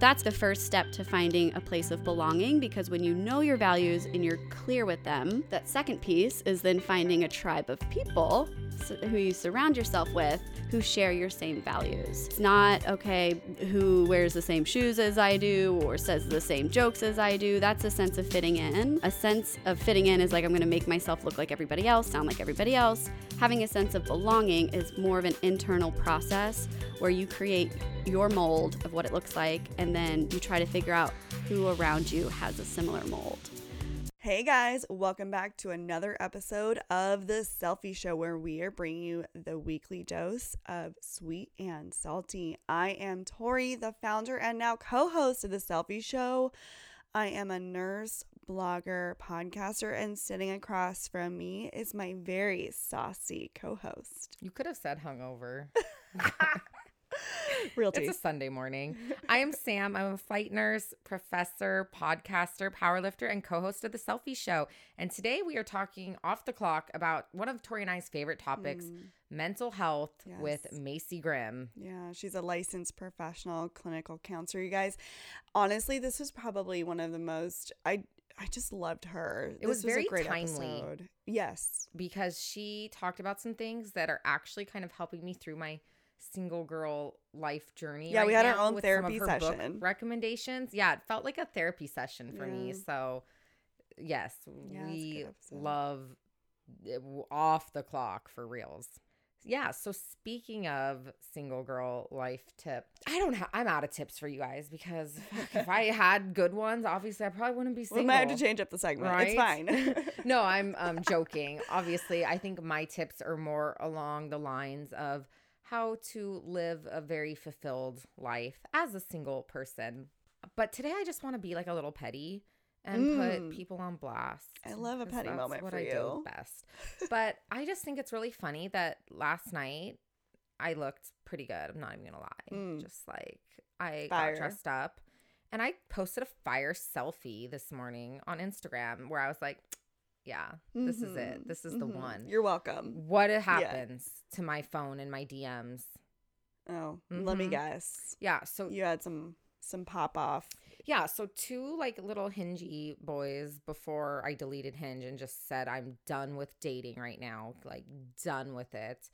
That's the first step to finding a place of belonging because when you know your values and you're clear with them, that second piece is then finding a tribe of people who you surround yourself with who share your same values. It's not, okay, who wears the same shoes as I do or says the same jokes as I do. That's a sense of fitting in. A sense of fitting in is like, I'm gonna make myself look like everybody else, sound like everybody else. Having a sense of belonging is more of an internal process where you create your mold of what it looks like and then you try to figure out who around you has a similar mold. Hey guys, welcome back to another episode of the Cellfie Show where we are bringing you the weekly dose of sweet and salty. I am Tori, the founder and now co host of the Cellfie Show. I am a nurse, blogger, podcaster, and sitting across from me is my very saucy co host. You could have said hungover. Real It's a Sunday morning. I am Sam. I'm a flight nurse, professor, podcaster, powerlifter, and co-host of the Cellfie Show. And today we are talking off the clock about one of Tori and I's favorite topics, Mm, mental health with Macy Grim. yeah, she's a licensed professional clinical counselor. You guys, honestly, this was probably one of the most I I just loved her. It was This very a great timely. episode. Yes. because she talked about some things that are actually kind of helping me through my single girl life journey. Yeah, we had our own with some of therapy session. recommendations. Yeah, it felt like a therapy session for me. So, yes, Yeah, it's a good we love it off the clock for reals. Yeah, so speaking of single girl life tip, I don't have I'm out of tips for you guys because if I had good ones, obviously I probably wouldn't be single. We might have to change up the segment. It's fine. no, I'm um, joking. Obviously, I think my tips are more along the lines of how to live a very fulfilled life as a single person. But today, I just want to be like a little petty and Mm. put people on blast. I love a petty that's moment what for I you. do best. But I just think it's really funny that last night I looked pretty good. I'm not even gonna lie. Mm. Just like I Fire. got dressed up. And I posted a fire selfie this morning on Instagram where I was like, yeah, this is it. This is the mhm. one. You're welcome. what happens to my phone and my DMs. Oh, let me Mhm. guess. Yeah. So You had some some pop off. yeah, so two like little hingy boys before I deleted Hinge and just said I'm done with dating right now, like done with it.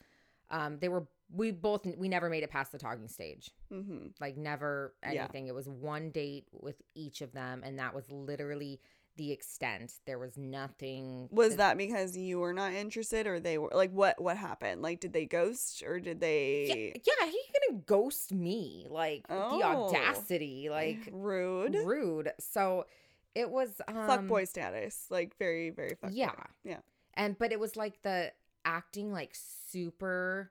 Um, they were we both we never made it past the talking stage. Mm-hmm. Like never Yeah. anything. It was one date with each of them, and that was literally the extent. There was nothing. Was that because you were not interested, or they were like what? What happened? Like, did they ghost, or did they yeah, yeah he gonna ghost me? Like the Oh. audacity, like rude? rude. So it was um, Fuck boy status, like very very fuck. Yeah. yeah. and but it was like the acting like super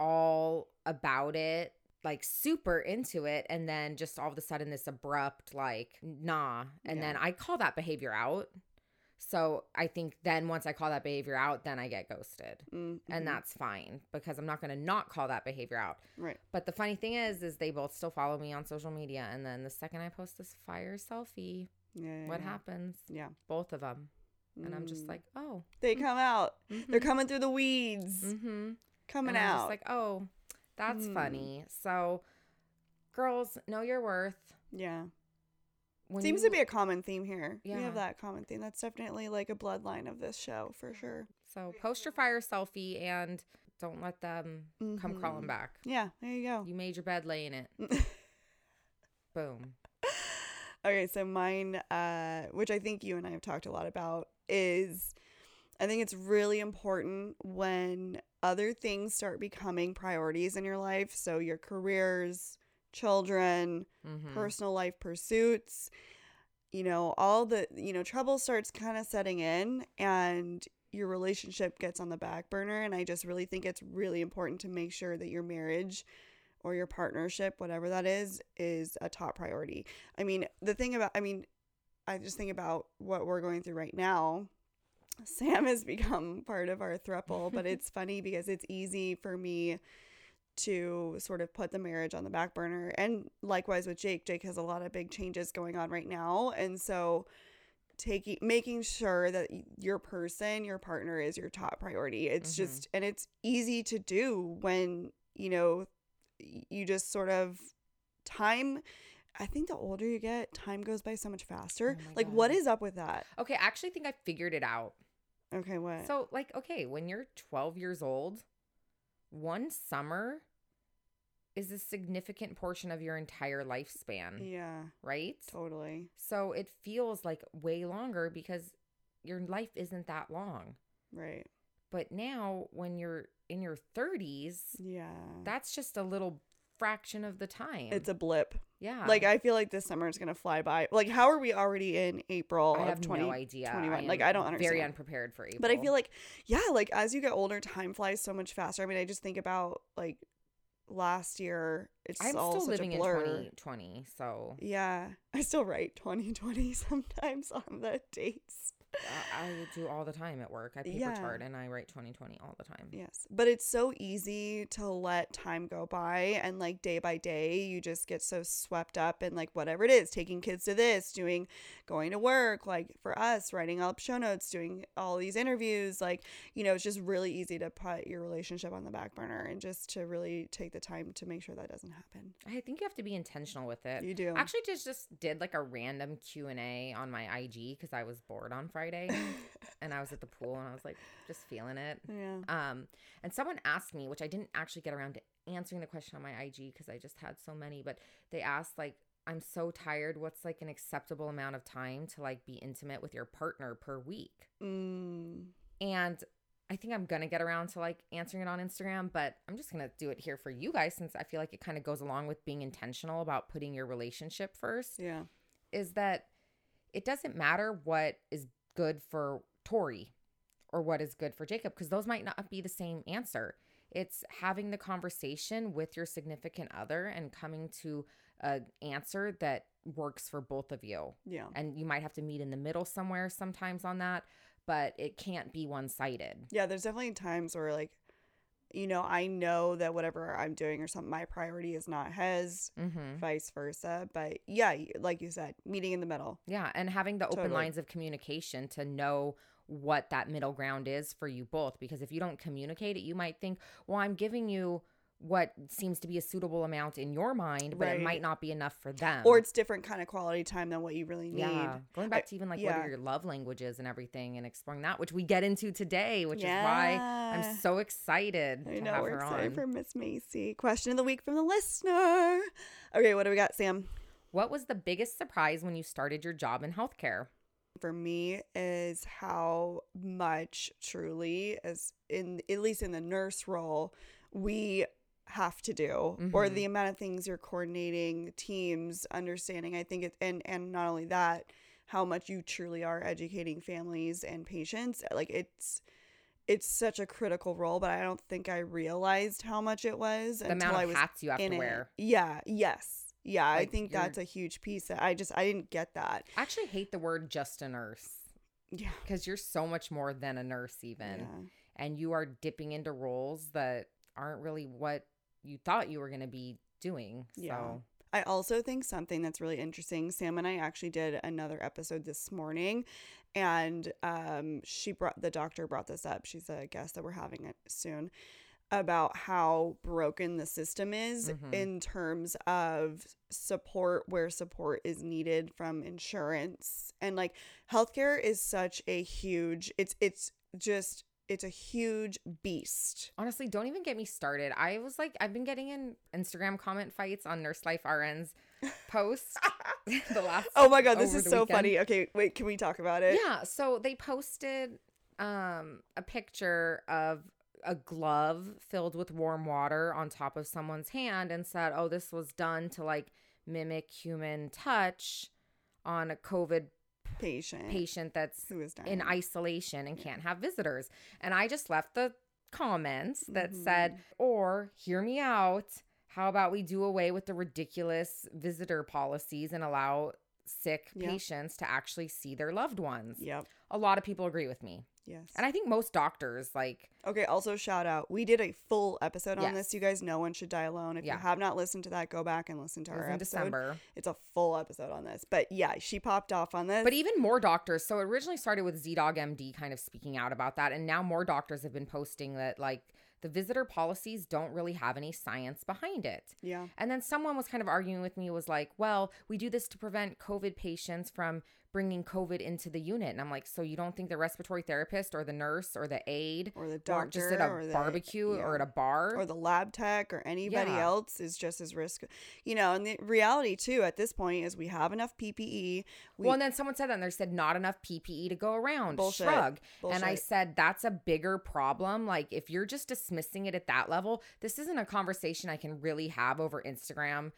all about it like super into it and then just all of a sudden this abrupt like nah and then i call that behavior out so i think then once i call that behavior out then i get ghosted Mm, and that's fine because i'm not going to not call that behavior out right. but the funny thing is is they both still follow me on social media and then the second i post this fire selfie Yeah. what yeah, happens Yeah. both of them and i'm just Mm. like oh they come out. They're mhm. coming through the weeds, Mm-hmm. coming out. just like, oh, that's Hmm. funny. So, girls, know your worth. yeah. When Seems you- to be a common theme here. We have that common theme. That's definitely like a bloodline of this show for sure. So, post your fire selfie and don't let them come crawling Mhm. back. Yeah, there you go. You made your bed, lay in it. Boom. Okay, so mine, uh, which I think you and I have talked a lot about, is I think it's really important when other things start becoming priorities in your life. So your careers, children, Mm-hmm. personal life pursuits, you know, all the, you know, trouble starts kind of setting in and your relationship gets on the back burner. And I just really think it's really important to make sure that your marriage or your partnership, whatever that is, is a top priority. I mean, the thing about, I mean, I just think about what we're going through right now. Sam has become part of our thruple, but it's funny because it's easy for me to sort of put the marriage on the back burner. And likewise with Jake, Jake has a lot of big changes going on right now. And so taking making sure that your person, your partner is your top priority. It's Mhm. just and it's easy to do when, you know, you just sort of time I think the older you get, time goes by so much faster. Oh like, what God. is up with that? Okay, I actually think I figured it out. Okay, what? So, like, okay, when you're 12 years old, one summer is a significant portion of your entire lifespan, yeah, right? totally. So it feels like way longer because your life isn't that long. Right. But now, when you're in your 30s, Yeah. that's just a little fraction of the time. it's a blip. yeah. Like I feel like this summer is gonna fly by. Like how are we already in April I of have twenty? no idea. 21. Like, I don't understand. Very unprepared for April. But I feel like yeah, like as you get older, time flies so much faster. I mean, I just think about like last year. It's I'm all still such living a in 2020, so Yeah, I still write 2020 sometimes on the dates. I I do all the time at work. I paper Yeah. chart and I write 2020 all the time. Yes, but it's so easy to let time go by and like day by day you just get so swept up in like whatever it is, taking kids to this, doing going to work, like for us writing up show notes, doing all these interviews, like you know, it's just really easy to put your relationship on the back burner and just to really take the time to make sure that doesn't happen. I think you have to be intentional with it. You do. I Actually, just just did like a random Q and A on my IG because I was bored on Friday, and I was at the pool and I was like just feeling it. yeah. Um, and someone asked me, which I didn't actually get around to answering the question on my IG because I just had so many, but they asked like, "I'm so tired. What's like an acceptable amount of time to like be intimate with your partner per week?" Mm, And I think I'm gonna get around to like answering it on Instagram, but I'm just gonna do it here for you guys since I feel like it kind of goes along with being intentional about putting your relationship first. yeah. Is that it doesn't matter what is good for Tori or what is good for Jacob because those might not be the same answer. It's having the conversation with your significant other and coming to an answer that works for both of you Yeah. and you might have to meet in the middle somewhere sometimes on that but it can't be one-sided Yeah, there's definitely times where like you know, I know that whatever I'm doing or something my priority is not his, mm-hmm. vice versa. But yeah, like you said, meeting in the middle. yeah and having the open lines of communication to know what that middle ground is for you both because if you don't communicate it you might think well i'm giving you what seems to be a suitable amount in your mind but Right. it might not be enough for them Or it's different kind of quality time than what you really need. yeah going back I- to even like what are your love languages and everything and exploring that which we get into today which is why i'm so excited I to know have we're her excited on for Miss Macy. Question of the week from the listener. Okay, what do we got, Sam? what was the biggest surprise when you started your job in healthcare For me is how much truly as in at least in the nurse role we have to do or Mhm. the amount of things you're coordinating teams understanding i think it and and not only that how much you truly are educating families and patients like it's it's such a critical role but i don't think i realized how much it was the until amount i of was hats you have to it wear yeah yes yeah i think that's a huge piece that i just i didn't get that I actually hate the word just a nurse yeah because you're so much more than a nurse, even. yeah. And you are dipping into roles that aren't really what you thought you were going to be doing. Yeah. So, I also think something that's really interesting. Sam and I actually did another episode this morning, and um, she brought the doctor brought this up. She's a guest that we're having it soon about how broken the system is Mhm. in terms of support where support is needed from insurance and like healthcare is such a huge it's it's just it's a huge beast honestly, don't even get me started. I was like, I've been getting in Instagram comment fights on Nurse Life RN's posts the last. oh my god this is so weekend. funny okay wait can we talk about it Yeah, so they posted um a picture of a glove filled with warm water on top of someone's hand and said, "Oh, this was done to like mimic human touch on a COVID patient patient that's who is dying. in isolation and can't have visitors." And I just left the comments that mm-hmm. said, "Or hear me out, how about we do away with the ridiculous visitor policies and allow sick Yeah. patients to actually see their loved ones?" Yep. a lot of people agree with me. Yes. And I think most doctors like okay. Also, shout out. We did a full episode on Yes. this. You guys, no one should die alone. If Yeah. you have not listened to that, go back and listen to it was our in episode. December. It's a full episode on this. But yeah, she popped off on this. But even more doctors. So it originally started with ZDoggMD kind of speaking out about that. And now more doctors have been posting that like the visitor policies don't really have any science behind it. Yeah. And then someone was kind of arguing with me was like, "Well, we do this to prevent COVID patients from bringing COVID into the unit." And I'm like, "So you don't think the respiratory therapist or the nurse or the aide Or the doctor just at a or the barbecue yeah. or at a bar?" or the lab tech or anybody Yeah. else is just as risk you know and the reality too at this point is we have enough ppe we, well, and then someone said that, and they said not enough PPE to go around. Bullshit. Shrug. And I said that's a bigger problem. Like if you're just dismissing it at that level, this isn't a conversation I can really have over Instagram,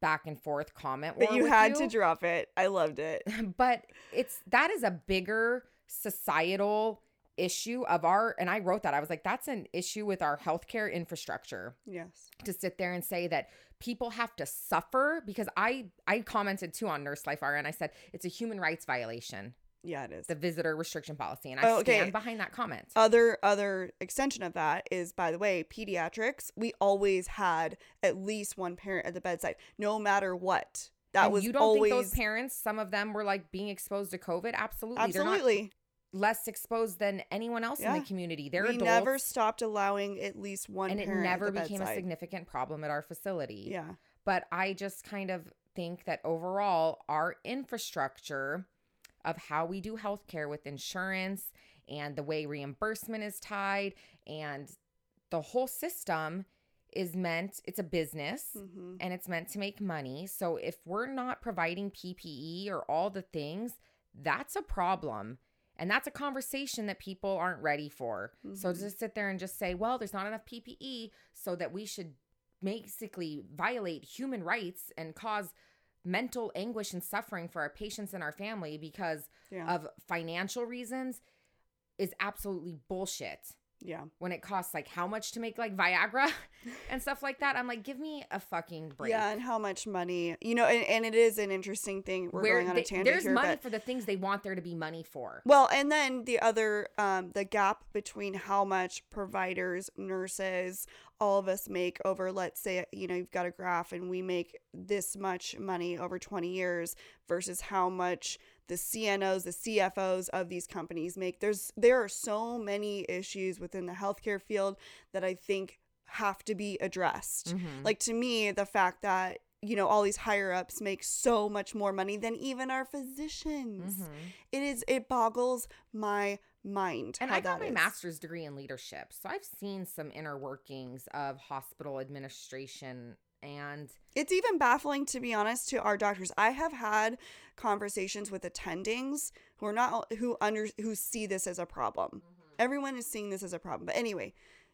back and forth comment. but war you with had you. to drop it i loved it but it's that is a bigger societal issue of our and I wrote that. I was like, that's an issue with our healthcare infrastructure yes to sit there and say that people have to suffer because I I commented too on Nurse Life RN. I said it's a human rights violation, yeah it is the visitor restriction policy, and I Oh, okay. stand behind that comment. other other extension of that is by the way pediatrics we always had at least one parent at the bedside no matter what that And was you don't always think those parents, some of them were like being exposed to COVID? Absolutely, absolutely less exposed than anyone else in the community. They're we adults, never stopped allowing at least one and it never became a significant problem at our facility. yeah But I just kind of think that overall, our infrastructure of how we do healthcare with insurance and the way reimbursement is tied and the whole system is meant, it's a business hmm and it's meant to make money. So if we're not providing PPE or all the things, that's a problem. And that's a conversation that people aren't ready for. So to just sit there and just say, well, there's not enough PPE, so that we should basically violate human rights and cause mental anguish and suffering for our patients and our family because yeah. of financial reasons is absolutely bullshit yeah when it costs like how much to make like Viagra and stuff like that. I'm like, give me a fucking break. Yeah, and how much money, you know, and, and it is an interesting thing. We're Where going on they- a tangent there's here, money but for the things they want there to be money for. well, and then the other, um, the gap between how much providers, nurses, all of us make over, let's say, you know, you've got a graph and we make this much money over 20 years versus how much the CNOs, the CFOs of these companies make. There's there are so many issues within the healthcare field that I think have to be addressed. Mhm. Like to me, the fact that you know all these higher ups make so much more money than even our physicians. Mhm. It is it boggles my mind. And I got my is. master's degree in leadership. So I've seen some inner workings of hospital administration and It's even baffling to be honest to our doctors. I have had conversations with attendings who are not who under who see this as a problem. Mm-hmm. Everyone is seeing this as a problem. But anyway,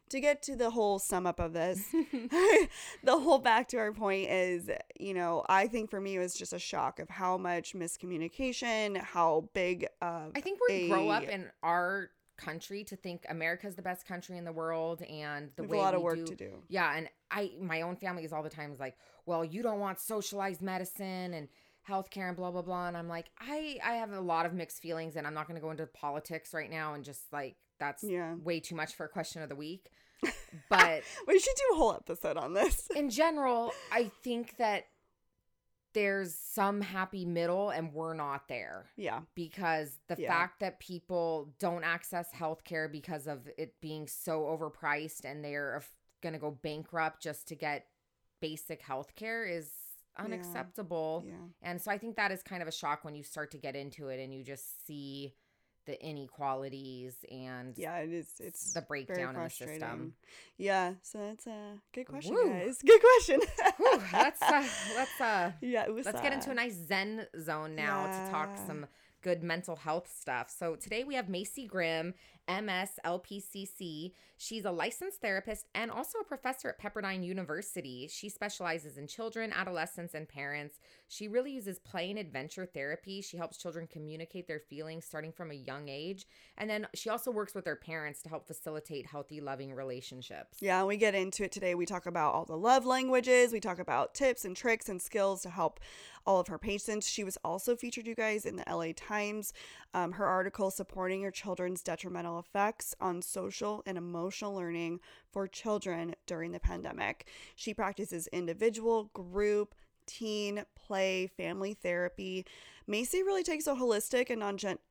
to get to the whole sum up of this, the whole back to our point is, you know, I think for me it was just a shock of how much miscommunication, how big of I think we grow up in our country to think America's the best country in the world and the way a lot we of work do, to do. Yeah, and I my own family is all the time is like, well, you don't want socialized medicine and healthcare and blah blah blah, and I'm like, I I have a lot of mixed feelings, and I'm not going to go into politics right now and just like that's Yeah. way too much for a question of the week. But We should do a whole episode on this. in general, I think that there's some happy middle, and we're not there Yeah. because the Yeah. fact that people don't access healthcare because of it being so overpriced and they're going to go bankrupt just to get basic healthcare is unacceptable. Yeah. And so I think that is kind of a shock when you start to get into it and you just see the inequalities and Yeah, it is. It's the breakdown in the system. Yeah, so that's a good question, Woo. guys. Good question. Let's uh, let's uh, yeah, was. Let's get into a nice Zen zone now to talk some good mental health stuff. So today we have Macy Grim, MS LPCC. She's a licensed therapist and also a professor at Pepperdine University. She specializes in children, adolescents, and parents. She really uses play and adventure therapy. She helps children communicate their feelings starting from a young age. And then she also works with their parents to help facilitate healthy, loving relationships. Yeah, we get into it today. We talk about all the love languages. We talk about tips and tricks and skills to help all of her patients. She was also featured, you guys, in the LA Times. Um, her article, Supporting Your Children's Detrimental Effects on Social and Emotional Learning for Children During the Pandemic. She practices individual, group, teen, play, family therapy. Macy really takes a holistic and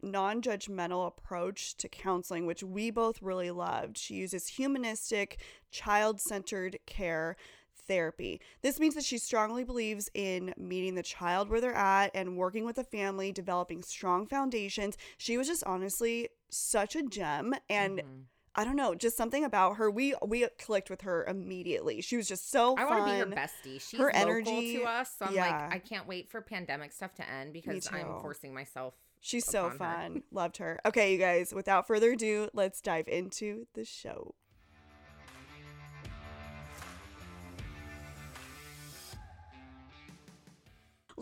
non judgmental approach to counseling, which we both really loved. She uses humanistic, child centered care therapy. This means that she strongly believes in meeting the child where they're at and working with the family, developing strong foundations. She was just honestly such a gem and mm-hmm. I don't know, just something about her. We we clicked with her immediately. She was just so. I want to be her bestie. She's her energy to us. So I'm yeah. like, I can't wait for pandemic stuff to end because I'm forcing myself. She's so fun. Loved her. Okay, you guys. Without further ado, let's dive into the show.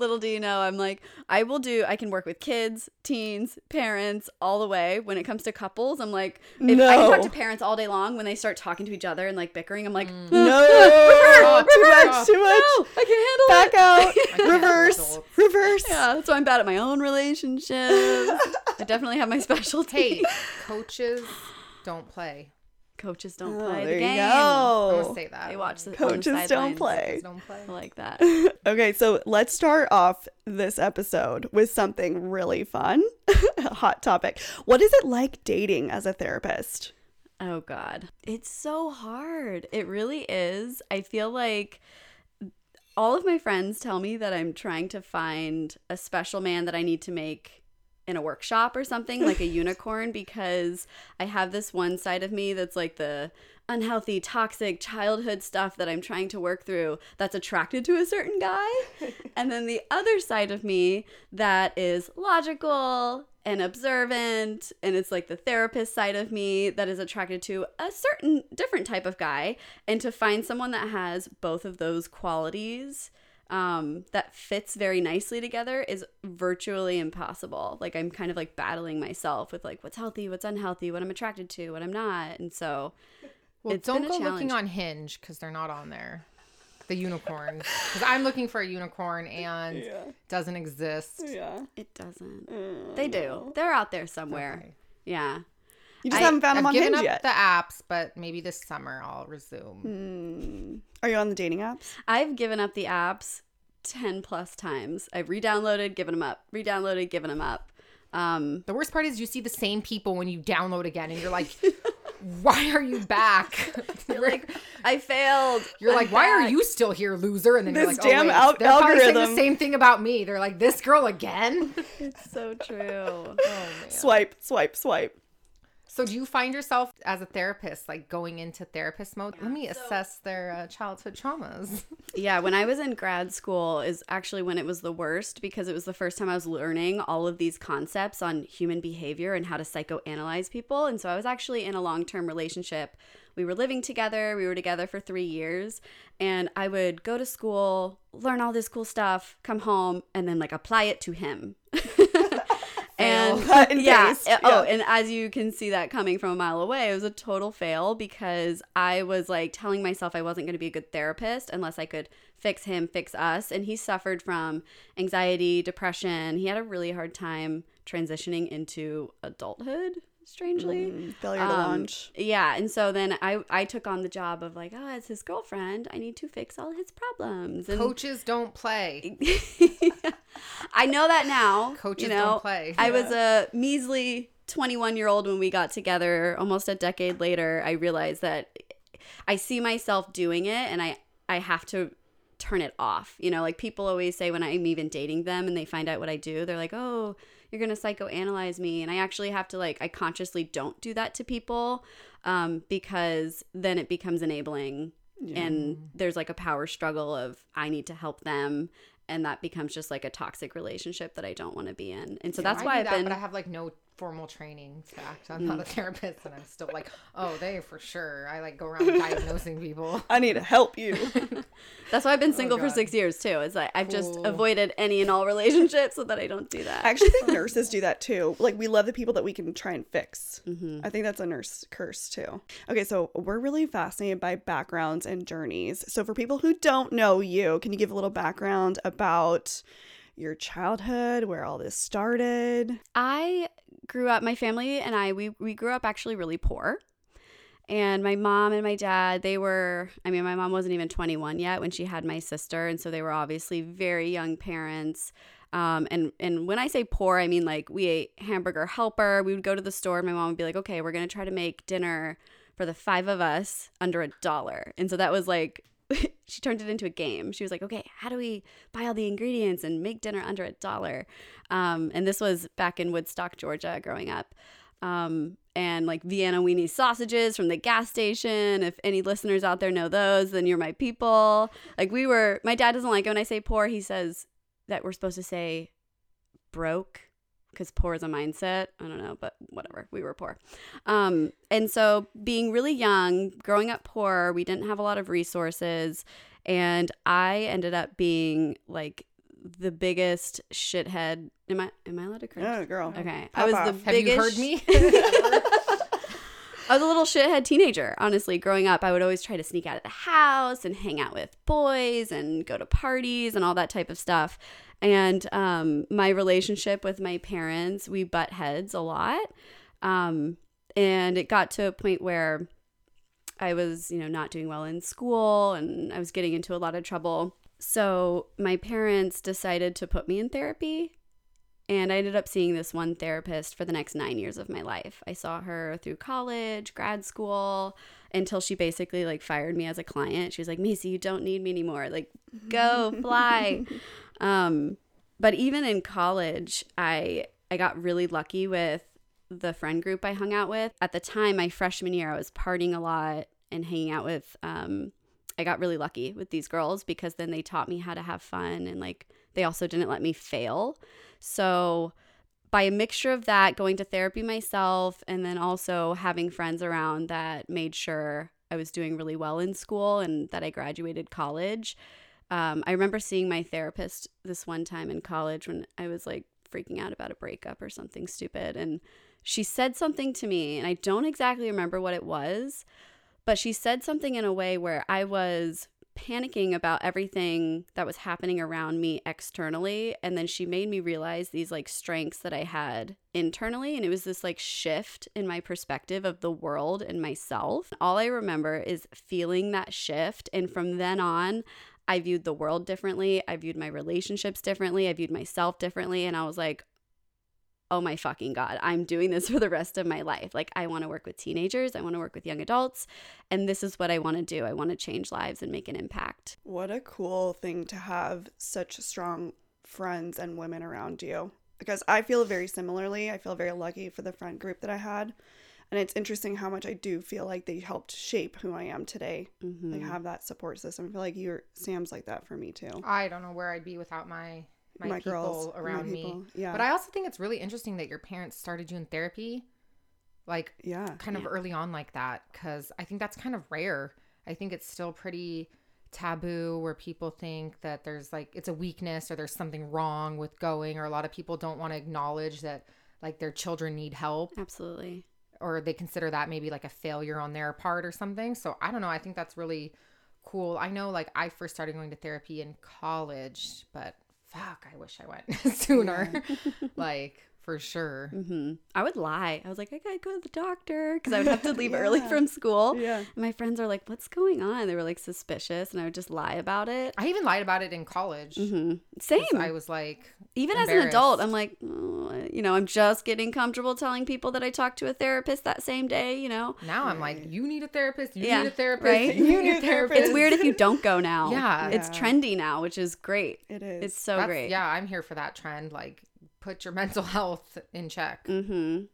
Little do you know, I'm like, I will do, I can work with kids, teens, parents, all the way. When it comes to couples, I'm like, no. I can talk to parents all day long when they start talking to each other and like bickering. I'm like, mm. no, oh, too much, too much. No, I can't handle Back it. Back out, reverse, reverse. Yeah, that's why I'm bad at my own relationships. I definitely have my specialty. Hey, coaches don't play coaches don't oh, play the game. You go. I say that. They watch the coaches don't play. don't play. I like that. okay, so let's start off this episode with something really fun. Hot topic. What is it like dating as a therapist? Oh god. It's so hard. It really is. I feel like all of my friends tell me that I'm trying to find a special man that I need to make in a workshop or something like a unicorn because I have this one side of me that's like the unhealthy, toxic childhood stuff that I'm trying to work through that's attracted to a certain guy. and then the other side of me that is logical and observant and it's like the therapist side of me that is attracted to a certain different type of guy and to find someone that has both of those qualities um, that fits very nicely together is virtually impossible. Like I'm kind of like battling myself with like what's healthy, what's unhealthy, what I'm attracted to, what I'm not, and so. Well, don't go looking on Hinge because they're not on there. The unicorns, because I'm looking for a unicorn and yeah. doesn't exist. Yeah, it doesn't. Mm, they do. No. They're out there somewhere. Okay. Yeah. You just I, haven't found them I've on given Hinge up the apps, but maybe this summer I'll resume. Hmm. Are you on the dating apps? I've given up the apps 10 plus times. I've re-downloaded, given them up, re-downloaded, given them up. Um, the worst part is you see the same people when you download again and you're like, why are you back? you're like, I failed. You're I'm like, why are you still here, loser? And then this you're like, damn oh, wait, al- they're algorithm. saying the same thing about me. They're like, this girl again. it's so true. oh, man. Swipe, swipe, swipe. So, do you find yourself as a therapist, like going into therapist mode? Let me assess their uh, childhood traumas. yeah, when I was in grad school, is actually when it was the worst because it was the first time I was learning all of these concepts on human behavior and how to psychoanalyze people. And so, I was actually in a long term relationship. We were living together, we were together for three years, and I would go to school, learn all this cool stuff, come home, and then like apply it to him. and, and yeah, oh, yeah, oh, and as you can see that coming from a mile away, it was a total fail because I was like telling myself I wasn't going to be a good therapist unless I could fix him, fix us, and he suffered from anxiety, depression. He had a really hard time transitioning into adulthood strangely. Mm, failure to um, launch. Yeah, and so then I I took on the job of like, oh, as his girlfriend, I need to fix all his problems. And Coaches don't play. I know that now. Coaches you know, don't play. I was a measly 21 year old when we got together. Almost a decade later, I realized that I see myself doing it, and I I have to turn it off. You know, like people always say when I'm even dating them and they find out what I do, they're like, oh you're going to psychoanalyze me. And I actually have to, like, I consciously don't do that to people um, because then it becomes enabling. Yeah. And there's like a power struggle of I need to help them and that becomes just like a toxic relationship that I don't want to be in. And so yeah, that's why I've that, been. But I have like no formal training to act. I'm mm. not a therapist, and I'm still like, oh, they for sure. I like go around diagnosing people. I need to help you. That's why I've been oh, single oh, for six years too. It's like I've cool. just avoided any and all relationships so that I don't do that. I actually think nurses do that too. Like we love the people that we can try and fix. Mm-hmm. I think that's a nurse curse too. Okay, so we're really fascinated by backgrounds and journeys. So for people who don't know you, can you give a little background about? Your childhood, where all this started? I grew up, my family and I, we, we grew up actually really poor. And my mom and my dad, they were, I mean, my mom wasn't even 21 yet when she had my sister. And so they were obviously very young parents. Um, and and when I say poor, I mean like we ate hamburger helper. We would go to the store. And my mom would be like, "Okay, we're gonna try to make dinner for the five of us under a dollar." And so that was like she turned it into a game. She was like, "Okay, how do we buy all the ingredients and make dinner under a dollar?" Um, and this was back in Woodstock, Georgia, growing up. Um, and like Vienna weenie sausages from the gas station. If any listeners out there know those, then you're my people. Like we were, my dad doesn't like it when I say poor. He says that we're supposed to say broke because poor is a mindset. I don't know, but whatever. We were poor. Um, and so being really young, growing up poor, we didn't have a lot of resources. And I ended up being like the biggest shithead. Am I am I allowed to curse? Yeah, girl. Okay. Pop I was off. the Have you biggest heard me? I was a little shithead teenager, honestly. Growing up, I would always try to sneak out of the house and hang out with boys and go to parties and all that type of stuff. And um, my relationship with my parents, we butt heads a lot. Um, and it got to a point where I was, you know, not doing well in school and I was getting into a lot of trouble. So my parents decided to put me in therapy. And I ended up seeing this one therapist for the next nine years of my life. I saw her through college, grad school, until she basically like fired me as a client. She was like, Macy, you don't need me anymore. Like, go fly. um, but even in college, I I got really lucky with the friend group I hung out with. At the time, my freshman year, I was partying a lot and hanging out with um I got really lucky with these girls because then they taught me how to have fun and like they also didn't let me fail. So by a mixture of that, going to therapy myself and then also having friends around that made sure I was doing really well in school and that I graduated college. Um, I remember seeing my therapist this one time in college when I was like freaking out about a breakup or something stupid. And she said something to me, and I don't exactly remember what it was, but she said something in a way where I was panicking about everything that was happening around me externally and then she made me realize these like strengths that I had internally and it was this like shift in my perspective of the world and myself. All I remember is feeling that shift and from then on I viewed the world differently. I viewed my relationships differently. I viewed myself differently and I was like oh my fucking God, I'm doing this for the rest of my life. Like, I want to work with teenagers, I want to work with young adults, and this is what I want to do. I want to change lives and make an impact. What a cool thing to have such strong friends and women around you. Because I feel very similarly. I feel very lucky for the friend group that I had. And it's interesting how much I do feel like they helped shape who I am today. Mhm. Like have that support system. I feel like you're Sam's like that for me too. I don't know where I'd be without my my, people girls, my around me. people, Yeah. But I also think it's really interesting that your parents started you in therapy, like yeah. kind of Yeah. early on like that, because I think that's kind of rare. I think it's still pretty taboo where people think that there's like it's a weakness or there's something wrong with going, or a lot of people don't want to acknowledge that like their children need help Absolutely. or they consider that maybe like a failure on their part or something. So I don't know. I think that's really cool. I know like I first started going to therapy in college, but fuck, I wish I went sooner. like for sure. hmm I would lie. I was like, I gotta go to the doctor because I would have to leave early from school. Yeah. And my friends are like, what's going on? They were like suspicious, and I would just lie about it. I even lied about it in college. hmm Same. 'cause I was like, Even as an adult. I'm like, oh, you know, I'm just getting comfortable telling people that I talked to a therapist that same day, you know. now I'm like, you need a therapist. You Yeah, need a therapist. right? You need a therapist. It's weird if you don't go now. Yeah. It's Yeah. trendy now, which is great. It is. It's so That's- great. Yeah, I'm here for that trend. Like, put your mental health in check. Mm-hmm.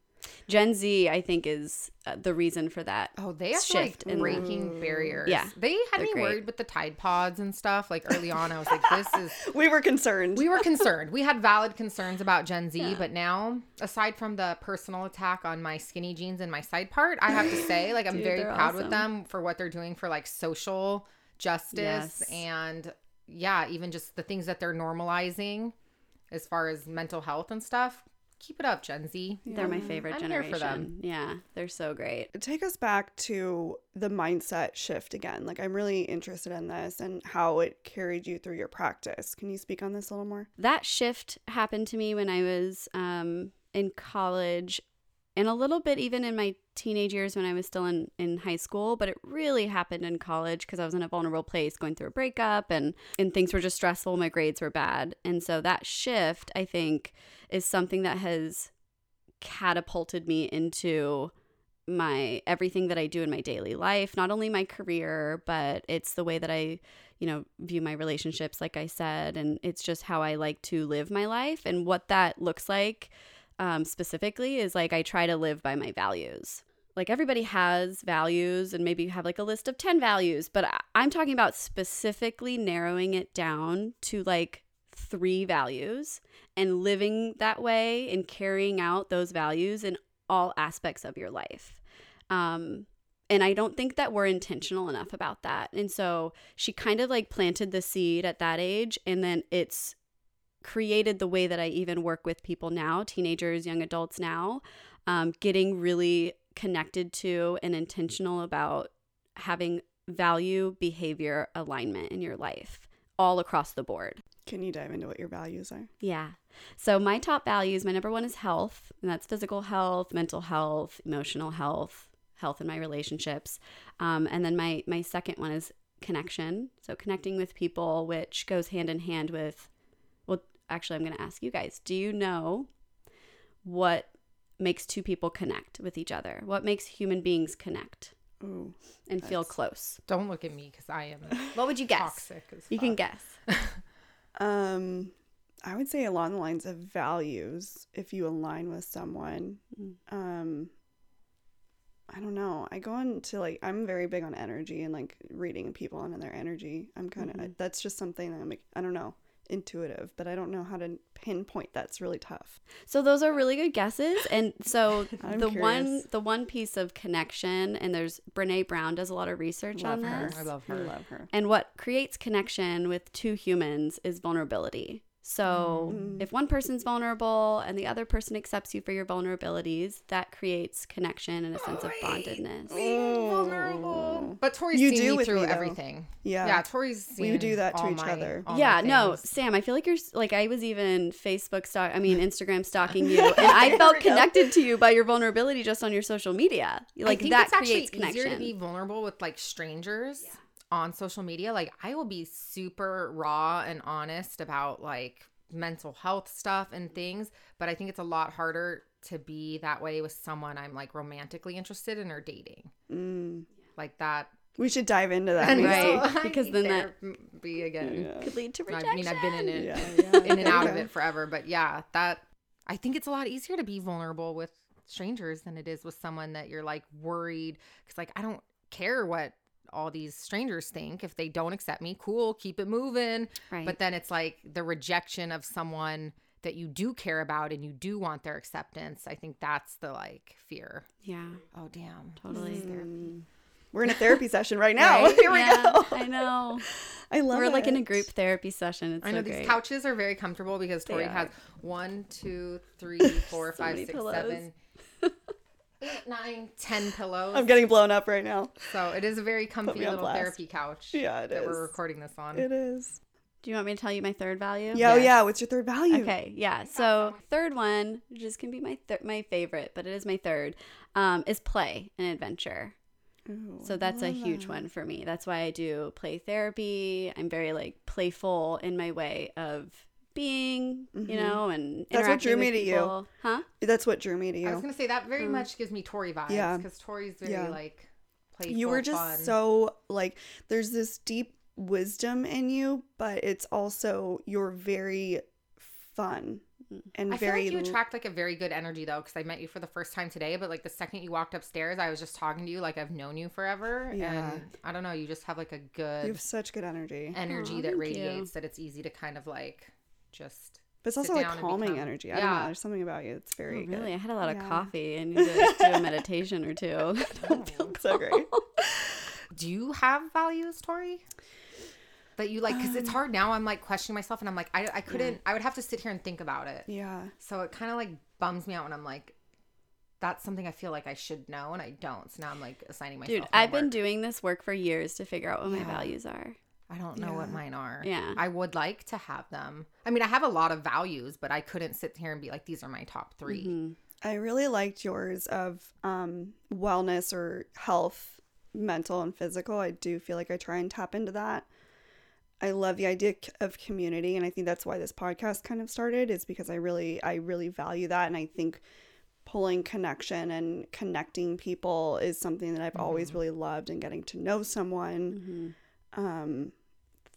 Gen Z, I think, is uh, the reason for that. Oh, they have shift like in- breaking barriers. Yeah, they had me great. worried with the Tide Pods and stuff. Like early on, I was like, this is we were concerned. we were concerned. We had valid concerns about Gen Z, Yeah. but now, aside from the personal attack on my skinny jeans and my side part, I have to say, like, I'm Dude, very proud awesome. with them for what they're doing for like social justice Yes. and yeah, even just the things that they're normalizing as far as mental health and stuff. Keep it up, Gen Z. They're my favorite I'm here for them. Yeah, they're so great. take us back to the mindset shift again. Like I'm really interested in this and how it carried you through your practice. Can you speak on this a little more? That shift happened to me when I was um, in college and a little bit even in my teenage years when I was still in, in high school, but it really happened in college because I was in a vulnerable place going through a breakup and, and things were just stressful. My grades were bad. And so that shift, I think, is something that has catapulted me into my everything that I do in my daily life, not only my career, but it's the way that I, you know, view my relationships, like I said, and it's just how I like to live my life. And what that looks like um, specifically is like I try to live by my values. Like everybody has values, and maybe you have like a list of 10 values, but I'm talking about specifically narrowing it down to like three values and living that way and carrying out those values in all aspects of your life. Um, and I don't think that we're intentional enough about that. And so she kind of like planted the seed at that age, and then it's created the way that I even work with people now, teenagers, young adults now, um, getting really connected to and intentional about having value behavior alignment in your life all across the board. Can you dive into what your values are? Yeah. So my top values, my number one is health, and that's physical health, mental health, emotional health, health in my relationships, um, and then my my second one is connection. So connecting with people, which goes hand in hand with. Well, actually, I'm going to ask you guys: Do you know what makes two people connect with each other? What makes human beings connect Ooh. and feel close? Don't look at me because I am What would you guess? toxic as You can guess. Um, I would say along the lines of values. If you align with someone, Mm. um, I don't know. I go into like I'm very big on energy and like reading people and their energy. I'm kind of Mhm. that's just something that I'm like I don't know intuitive, but I don't know how to pinpoint. That's really tough. So those are really good guesses. And so the one the one piece of connection and there's Brene Brown does a lot of research Love on her. this. I love her. I love her. And what creates connection with two humans is vulnerability. So Mm. if one person's vulnerable and the other person accepts you for your vulnerabilities, that creates connection and a sense of bondedness. vulnerable. But Tori's You seen do me through me, everything. Yeah. Yeah, Tori's We seen would do that to each my- other. yeah, no. Sam, I feel like you're like I was even Facebook stalk I mean Instagram stalking you and I felt connected to you by your vulnerability just on your social media. Like I think that it's actually creates connection. easier to be vulnerable with like strangers on social media. Like I will be super raw and honest about like mental health stuff and things, but I think it's a lot harder to be that way with someone I'm like romantically interested in or dating. Mm. Like that. We should dive into that. And. Right, so because then that- be again. Yeah. could lead to rejection. I mean, I've been in it, Yeah, yeah. in and out of it forever, but yeah, that I think it's a lot easier to be vulnerable with strangers than it is with someone that you're like worried because like I don't care what all these strangers think if they don't accept me cool keep it moving right. but then it's like the rejection of someone that you do care about and you do want their acceptance i think that's the like fear yeah, oh damn totally. Mm. We're in a therapy session right now. Right? Here we Yeah, go. I know. I love We're like in a group therapy session. It's I know so these great. couches are very comfortable because Tori has one, two, three, four, So five, six, pillows. seven, eight, nine, ten pillows. I'm getting blown up right now. So it is a very comfy little blast. therapy couch Yeah, it that is. we're recording this on. It is. Do you want me to tell you my third value? Yeah, oh Yes. yeah. What's your third value? Okay, yeah. So third one, which is can be my th- my favorite, but it is my third, um, is play and adventure. Ooh, So that's a huge that. one for me. That's why I do play therapy. I'm very like playful in my way of being, you Mhm. know, and That's what drew with me to you. Huh? That's what drew me to you. I was gonna say that very Mm. much gives me Tori vibes Yeah. because Tori's very Yeah. like playful. You were just fun. so like there's this deep wisdom in you, but it's also you're very fun and I feel like you attract like a very good energy though, because I met you for the first time today. But like the second you walked upstairs, I was just talking to you like I've known you forever, Yeah. and I don't know, you just have like a good. you have such good energy. energy Aw, that thank you. radiates that it's easy to kind of like just. But it's also like calming become- energy. I don't Yeah. know. There's something about you. It's Oh, very really? I had a lot of Yeah. coffee and need to do a meditation or two. Don't feel so great. Do you have values, Tori? That you like, because it's Um, hard now. I'm like questioning myself, and I'm like, I, I couldn't. I would have to sit here and think about it. Yeah. So it kind of like bums me out when I'm like, that's something I feel like I should know, and I don't. So now I'm like assigning myself. Dude, I've been doing this work for years to figure out what my values are. I don't know what mine are. Yeah. I would like to have them. I mean, I have a lot of values, but I couldn't sit here and be like, these are my top 3 Mhm. I really liked yours of um, wellness or health, mental and physical. I do feel like I try and tap into that. I love the idea of community, and I think that's why this podcast kind of started. Is because I really, I really value that, and I think pulling connection and connecting people is something that I've always really loved, and getting to know someone. Um,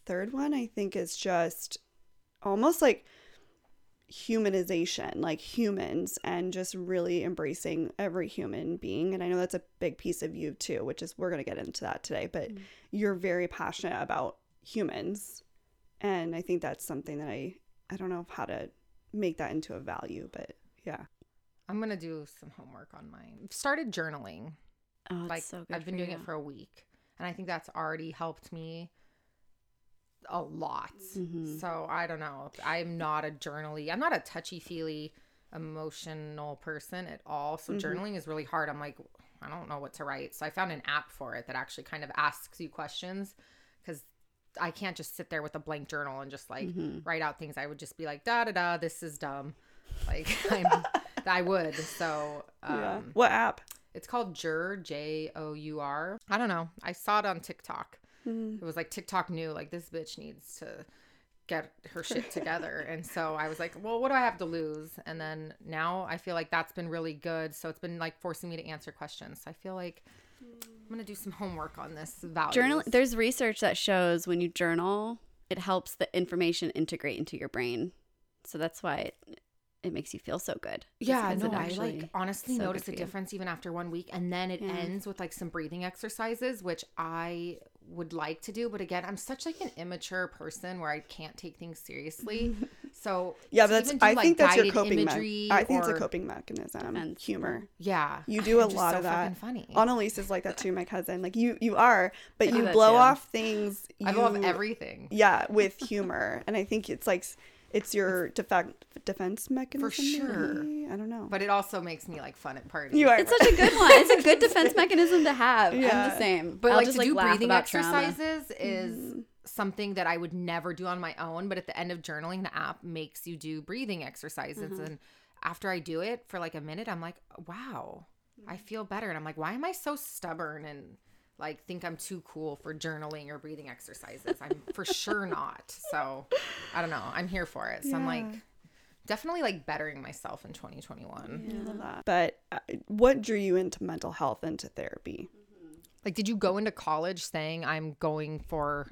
third one, I think, is just almost like humanization, like humans, and just really embracing every human being. And I know that's a big piece of you too, which is we're going to get into that today, but you're very passionate about humans. And I think that's something that I, I don't know how to make that into a value, but yeah. I'm gonna do some homework on mine. I've started journaling. Oh, it's like so good. I've been doing you. it for a week, and I think that's already helped me a lot. Mm-hmm. So I don't know. I'm not a journaly. I'm not a touchy feely emotional person at all. So Mm-hmm. journaling is really hard. I'm like, I don't know what to write. So I found an app for it that actually kind of asks you questions because I can't just sit there with a blank journal and just like Mm-hmm. write out things. I would just be like, da da da, this is dumb. Like I'm, I would. So um, yeah. What app? It's called Jour, J O U R. I don't know. I saw it on TikTok. Mm-hmm. It was like TikTok knew like this bitch needs to get her shit together. and so I was like, well, what do I have to lose? And then now I feel like that's been really good. So it's been like forcing me to answer questions. So I feel like I'm going to do some homework on this value. Journal. There's research that shows when you journal, it helps the information integrate into your brain. So that's why it, it makes you feel so good. Yeah, no, I like honestly so noticed good a for you. difference even after one week, and then it Yeah. ends with like some breathing exercises, which I would like to do, but again, I'm such like an immature person where I can't take things seriously. So Yeah, but that's. do, I like, think that's your coping. Me- I think it's a coping mechanism. Defense. Humor. Yeah, You do a I'm just lot so of that. Funny. Annalise is like that too. My cousin, like you, you are, but I do you that blow too. off things. You, I off everything. Yeah, with humor, and I think it's like it's your defa- defense mechanism. For sure. maybe? I don't know. But it also makes me like fun at parties. you are. It's such a good one. It's a good defense mechanism to have. I'm the same. But I'll like just, to do laugh breathing about trauma. exercises is mm-hmm. something that I would never do on my own. But at the end of journaling, the app makes you do breathing exercises. Mm-hmm. And after I do it for like a minute, I'm like, wow, I mm-hmm. feel better. And I'm like, why am I so stubborn and like think I'm too cool for journaling or breathing exercises? I'm for sure not. So I don't know. I'm here for it. So I'm like definitely like bettering myself in 2021. I love that. But uh, what drew you into mental health, into therapy? Like, did you go into college saying I'm going for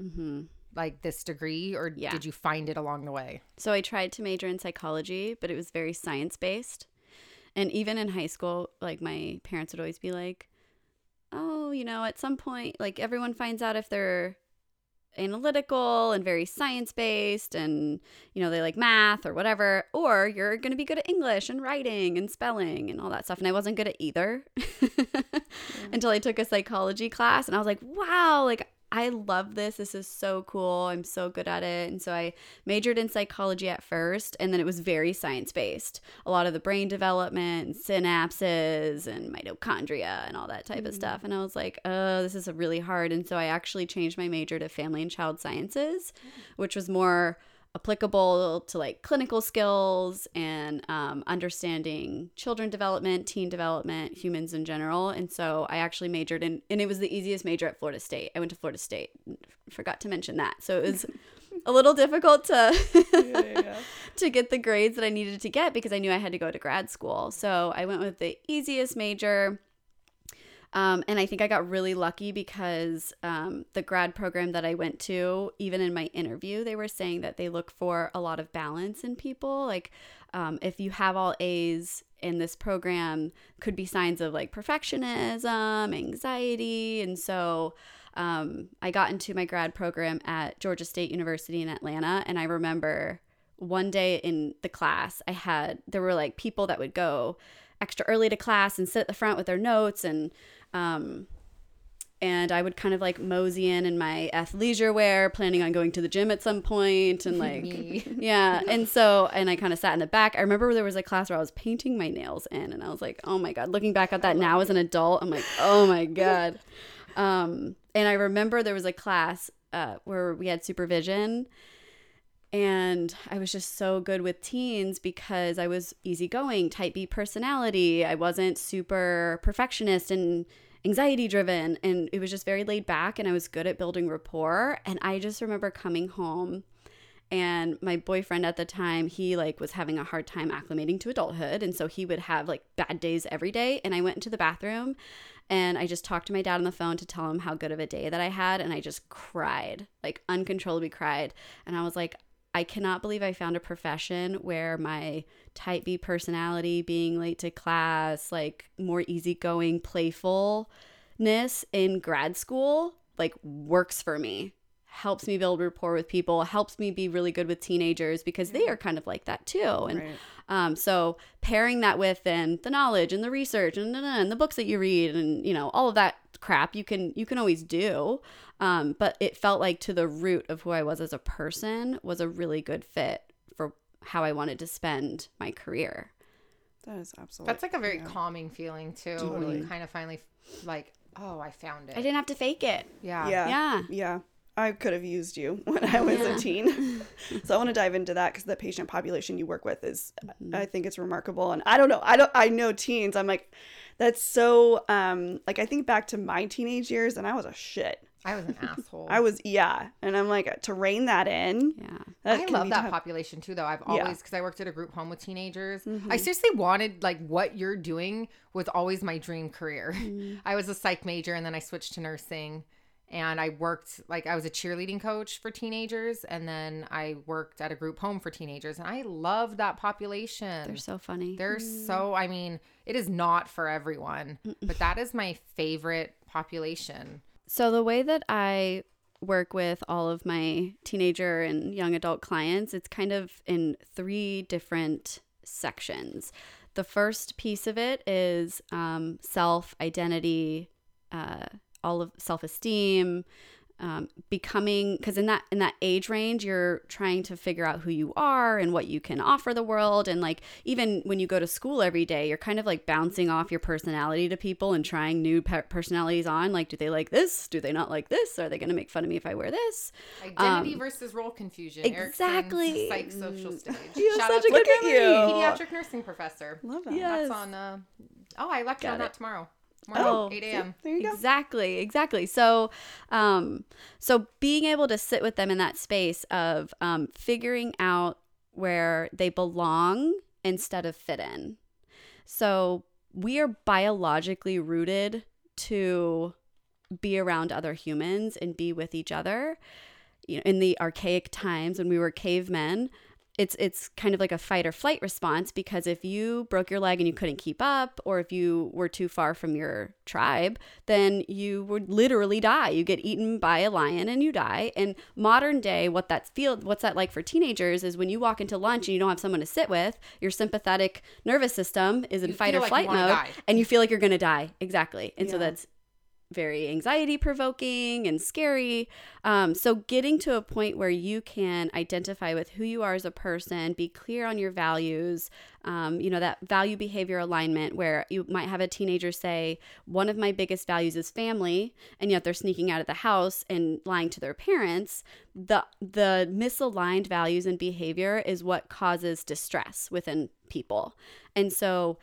like this degree, or Yeah. did you find it along the way? So I tried to major in psychology, but it was very science based. And even in high school, like my parents would always be like, "Oh, you know, at some point, like everyone finds out if they're analytical and very science based and you know they like math or whatever or you're going to be good at english and writing and spelling and all that stuff. And i wasn't good at either until i took a psychology class and i was like wow like i love this this is so cool i'm so good at it and so i majored in psychology at first and then it was very science based a lot of the brain development and synapses and mitochondria and all that type of mm-hmm. stuff and i was like oh this is really hard and so i actually changed my major to family and child sciences mm. which was more applicable to like clinical skills and um, understanding children development teen development humans in general. And so i actually majored in and it was the easiest major at florida state. I went to florida state forgot to mention that. So it was a little difficult to to get the grades that i needed to get because i knew i had to go to grad school. So i went with the easiest major um, and I think I got really lucky because um, the grad program that I went to, even in my interview, they were saying that they look for a lot of balance in people. Like, um, if you have all A's in this program, could be signs of like perfectionism, anxiety. And so um, I got into my grad program at Georgia State University in Atlanta. And I remember one day in the class, I had, there were like people that would go extra early to class and sit at the front with their notes and um and I would kind of like mosey in in my athleisure wear, planning on going to the gym at some point, and like, yeah. And so, and I kind of sat in the back. I remember there was a class where I was painting my nails in, and I was like, oh my god. Looking back at that now as an adult, I'm like, oh my god. Um, and I remember there was a class uh, where we had supervision, And I was just so good with teens because I was easygoing, type B personality. I wasn't super perfectionist and anxiety driven. And it was just very laid back. And I was good at building rapport. And I just remember coming home and my boyfriend at the time he like was having a hard time acclimating to adulthood and so he would have like bad days every day and i went into the bathroom and i just talked to my dad on the phone to tell him how good of a day that i had and i just cried like uncontrollably cried and i was like I cannot believe I found a profession where my type B personality, being late to class, like more easygoing playfulness in grad school, like works for me. Helps me build rapport with people, helps me be really good with teenagers because they are kind of like that too. And Right. um, so pairing that with then the knowledge and the research and, and the books that you read and you know all of that crap you can you can always do. Um, but it felt like to the root of who I was as a person was a really good fit for how I wanted to spend my career. That is absolutely. That's like a very yeah. calming feeling too when you kind of finally like, oh, I found it. I didn't have to fake it. yeah. Yeah. Yeah. Yeah. I could have used you when I was Yeah. a teen. so I want to dive into that because the patient population you work with is, Mm-hmm. I think it's remarkable. And I don't know, I don't, I know teens. I'm like, that's so, um, like I think back to my teenage years and I was a shit. I was an asshole. I was, yeah. And I'm like, to rein that in. Yeah. that I love that tough. population too, though. I've always because I worked at a group home with teenagers. Mm-hmm. I seriously wanted like what you're doing was always my dream career. Mm-hmm. I was a psych major and then I switched to nursing, and I worked like I was a cheerleading coach for teenagers, and then I worked at a group home for teenagers, and I love that population. They're so funny. They're so. I mean, it is not for everyone, but that is my favorite population. So the way that I work with all of my teenager and young adult clients, it's kind of in three different sections. The first piece of it is um, self identity, uh, all of self esteem, um, becoming because in that in that age range you're trying to figure out who you are and what you can offer the world and like even when you go to school every day you're kind of like bouncing off your personality to people and trying new pe- personalities on like do they like this do they not like this are they going to make fun of me if i wear this Identity Um, versus role confusion. exactly. Erikson's psychosocial stage. You have Shout out such a to good memory. Pediatric nursing professor. Love that. Yes. That's on. Uh, oh, I lecture Got on it. that tomorrow. Oh, 8 a.m. There you go. Exactly, exactly. So, um, so being able to sit with them in that space of um, figuring out where they belong instead of fit in. So we are biologically rooted to be around other humans and be with each other. You know, in the archaic times when we were cavemen, it's it's kind of like a fight or flight response because if you broke your leg and you couldn't keep up or if you were too far from your tribe then you would literally die. You get eaten by a lion and you die. And modern day what that's feel what's that like for teenagers is when you walk into lunch and you don't have someone to sit with your sympathetic nervous system is in You fight or like flight mode die. and you feel like you're going to die. Exactly. And so that's very anxiety provoking and scary. Um, so, getting to a point where you can identify with who you are as a person, be clear on your values, um, you know, that value behavior alignment where you might have a teenager say, One of my biggest values is family, and yet they're sneaking out of the house and lying to their parents. The, the misaligned values and behavior is what causes distress within people. And so,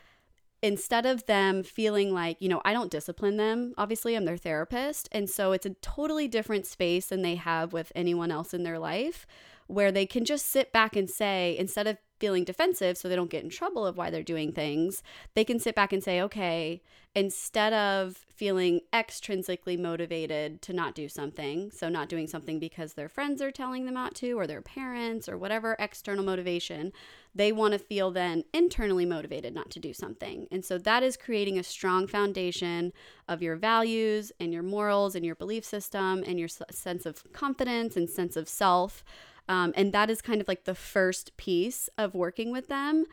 instead of them feeling like, you know, I don't discipline them, obviously I'm their therapist. And so it's a totally different space than they have with anyone else in their life where they can just sit back and say, instead of feeling defensive so they don't get in trouble of why they're doing things, they can sit back and say, okay, instead of feeling extrinsically motivated to not do something, so not doing something because their friends are telling them not to or their parents or whatever external motivation, they want to feel then internally motivated not to do something. And so that is creating a strong foundation of your values and your morals and your belief system and your sense of confidence and sense of self. Um, and that is kind of like the first piece of working with them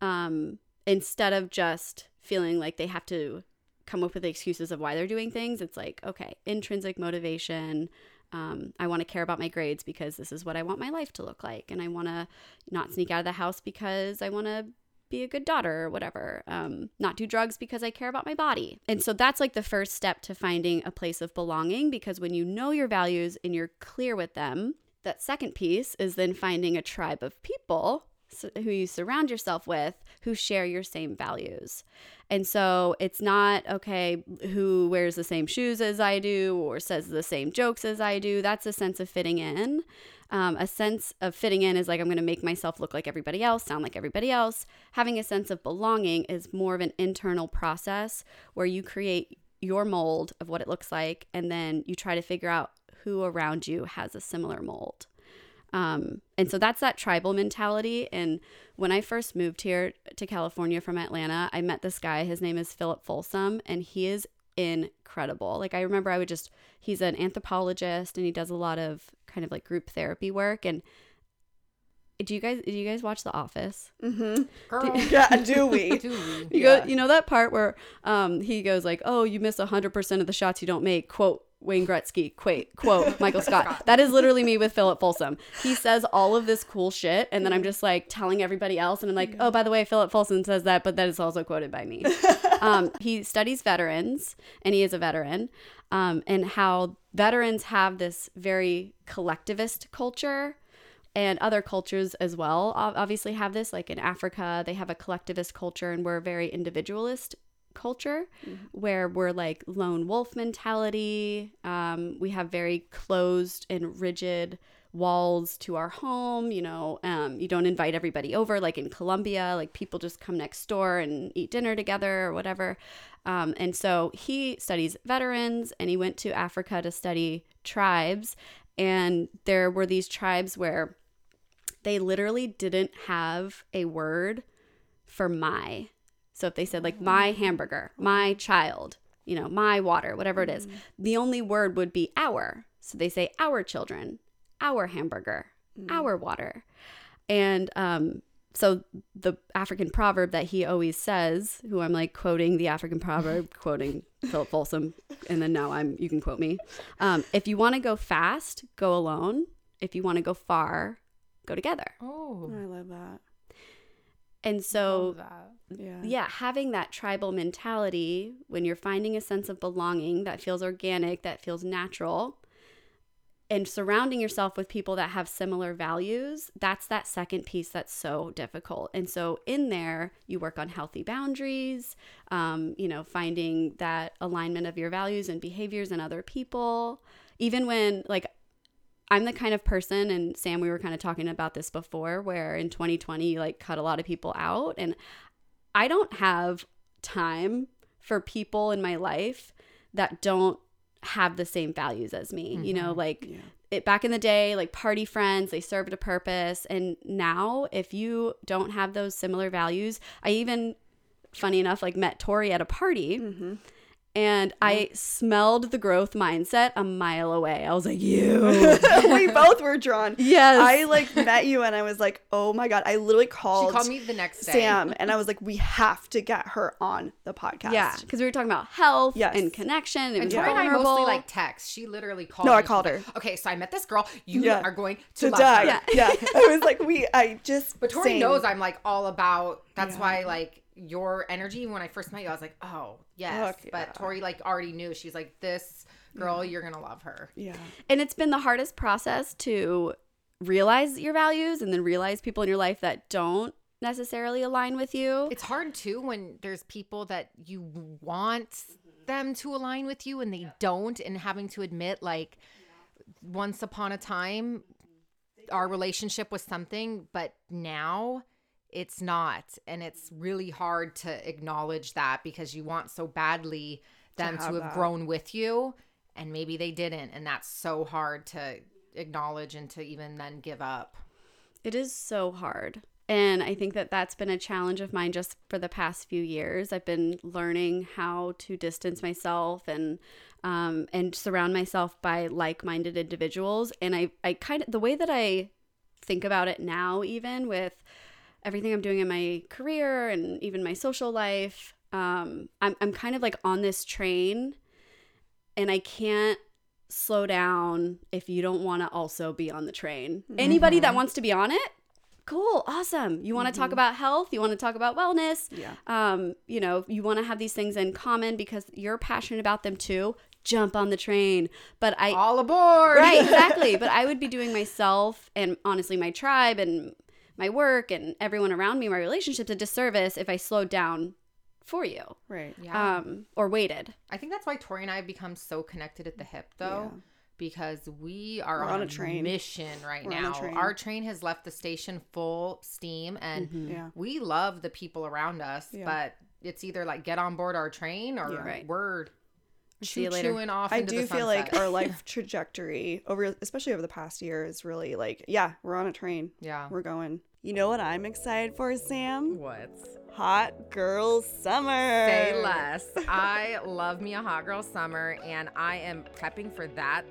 um, instead of just feeling like they have to come up with excuses of why they're doing things. It's like, okay, intrinsic motivation. Um, I want to care about my grades because this is what I want my life to look like. And I want to not sneak out of the house because I want to be a good daughter or whatever. Um, not do drugs because I care about my body. And so that's like the first step to finding a place of belonging because when you know your values and you're clear with them, that second piece is then finding a tribe of people who you surround yourself with who share your same values. And so it's not, okay, who wears the same shoes as I do or says the same jokes as I do. That's a sense of fitting in. Um, a sense of fitting in is like, I'm going to make myself look like everybody else, sound like everybody else. Having a sense of belonging is more of an internal process where you create your mold of what it looks like and then you try to figure out who around you has a similar mold. Um, and so that's that tribal mentality. And when I first moved here to California from Atlanta, I met this guy. His name is Philip Folsom, and he is incredible. Like I remember I would just he's an anthropologist and he does a lot of kind of like group therapy work and do you guys do you guys watch The Office? Mm-hmm. Girl, Yeah, do we? do we? You Yeah. go, you know that part where um he goes like, "Oh, you miss 100% of the shots you don't make." Quote Wayne Gretzky, quote, quote Michael Scott. That is literally me with Philip Folsom. He says all of this cool shit, and then I'm just like telling everybody else, and I'm like, oh, by the way, Philip Folsom says that, but that is also quoted by me. um, he studies veterans, and he is a veteran, um, and how veterans have this very collectivist culture and other cultures as well obviously have this like in africa they have a collectivist culture and we're very individualist culture where we're like lone wolf mentality. Um, we have very closed and rigid walls to our home you know um, you don't invite everybody over like in colombia like people just come next door and eat dinner together or whatever. Um, and so he studies veterans and he went to africa to study tribes. And there were these tribes where they literally didn't have a word for my. So if they said like my hamburger, my child, you know, my water, whatever it is, the only word would be our. So they say our children, our hamburger, our water. And um so the African proverb that he always says, who I'm like quoting the African proverb, quoting Philip Folsom, and then now I'm you can quote me. Um, if you want to go fast, go alone. If you want to go far, go together. Oh, I love that. And so. Yeah. yeah, having that tribal mentality when you're finding a sense of belonging that feels organic, that feels natural, and surrounding yourself with people that have similar values, that's that second piece that's so difficult. And so in there, you work on healthy boundaries, um, you know, finding that alignment of your values and behaviors and other people. Even when, like, I'm the kind of person, and Sam, we were kind of talking about this before, where in 2020, you like cut a lot of people out. And I don't have time for people in my life that don't have the same values as me. You know, like Yeah. it back in the day, like party friends, they served a purpose. And now, if you don't have those similar values, I even, funny enough, like met Tori at a party. Mm-hmm. And I smelled the growth mindset a mile away. I was like, you. we both were drawn. yes. I like met you and I was like, oh my god! I literally called. She called, called me the next day. Sam and I was like, we have to get her on the podcast. Yeah, because we were talking about health Yes. and connection. And, And being Tori and I mostly like text. She literally called. No, me. I She's called like, her. Okay, so I met this girl. You Yeah. are going to, to love die. her. Yeah. Yeah. I was like, we. I just. But Tori same. knows I'm like all about. That's Yeah. why like your energy. When I first met you, I was like, oh yes. Fuck yeah. But Tori like already knew. She's like, this girl, mm-hmm. you're gonna love her. Yeah. and it's been the hardest process to realize your values and then realize people in your life that don't necessarily align with you. It's hard too when there's people that you want mm-hmm. them to align with you and they don't, and having to admit like once upon a time mm-hmm. our relationship was something, but now it's not. And it's really hard to acknowledge that because you want so badly them to have have, grown with you and maybe they didn't. And that's so hard to acknowledge and to even then give up. It is so hard. And I think that that's been a challenge of mine just for the past few years. I've been learning how to distance myself and um, and surround myself by like-minded individuals. And I, I kind of the way that I think about it now, even with everything I'm doing in my career and even my social life, um, I'm I'm kind of like on this train, and I can't slow down if you don't want to also be on the train. Anybody that wants to be on it, cool, awesome. You want to talk about health, you want to talk about wellness, Yeah. um, you know, you want to have these things in common because you're passionate about them too. jump on the train. But I All aboard. right exactly but i would be doing myself and honestly my tribe and my work and everyone around me my relationships a disservice if i slowed down for you Right. yeah. um or waited I think that's why Tori and I have become so connected at the hip, though, Yeah. because we are on, on a, a train. mission right We're now. train. Our train has left the station full steam, and Mhm. Yeah. we love the people around us, Yeah. but it's either like get on board our train or Yeah. Right. we're See you choo later. chewing off. I into do the feel like our life trajectory over especially over the past year is really like yeah, we're on a train. yeah. We're going. You know what I'm excited for, Sam? What? Hot girl summer. Say less. I love me a hot girl summer, and I am prepping for that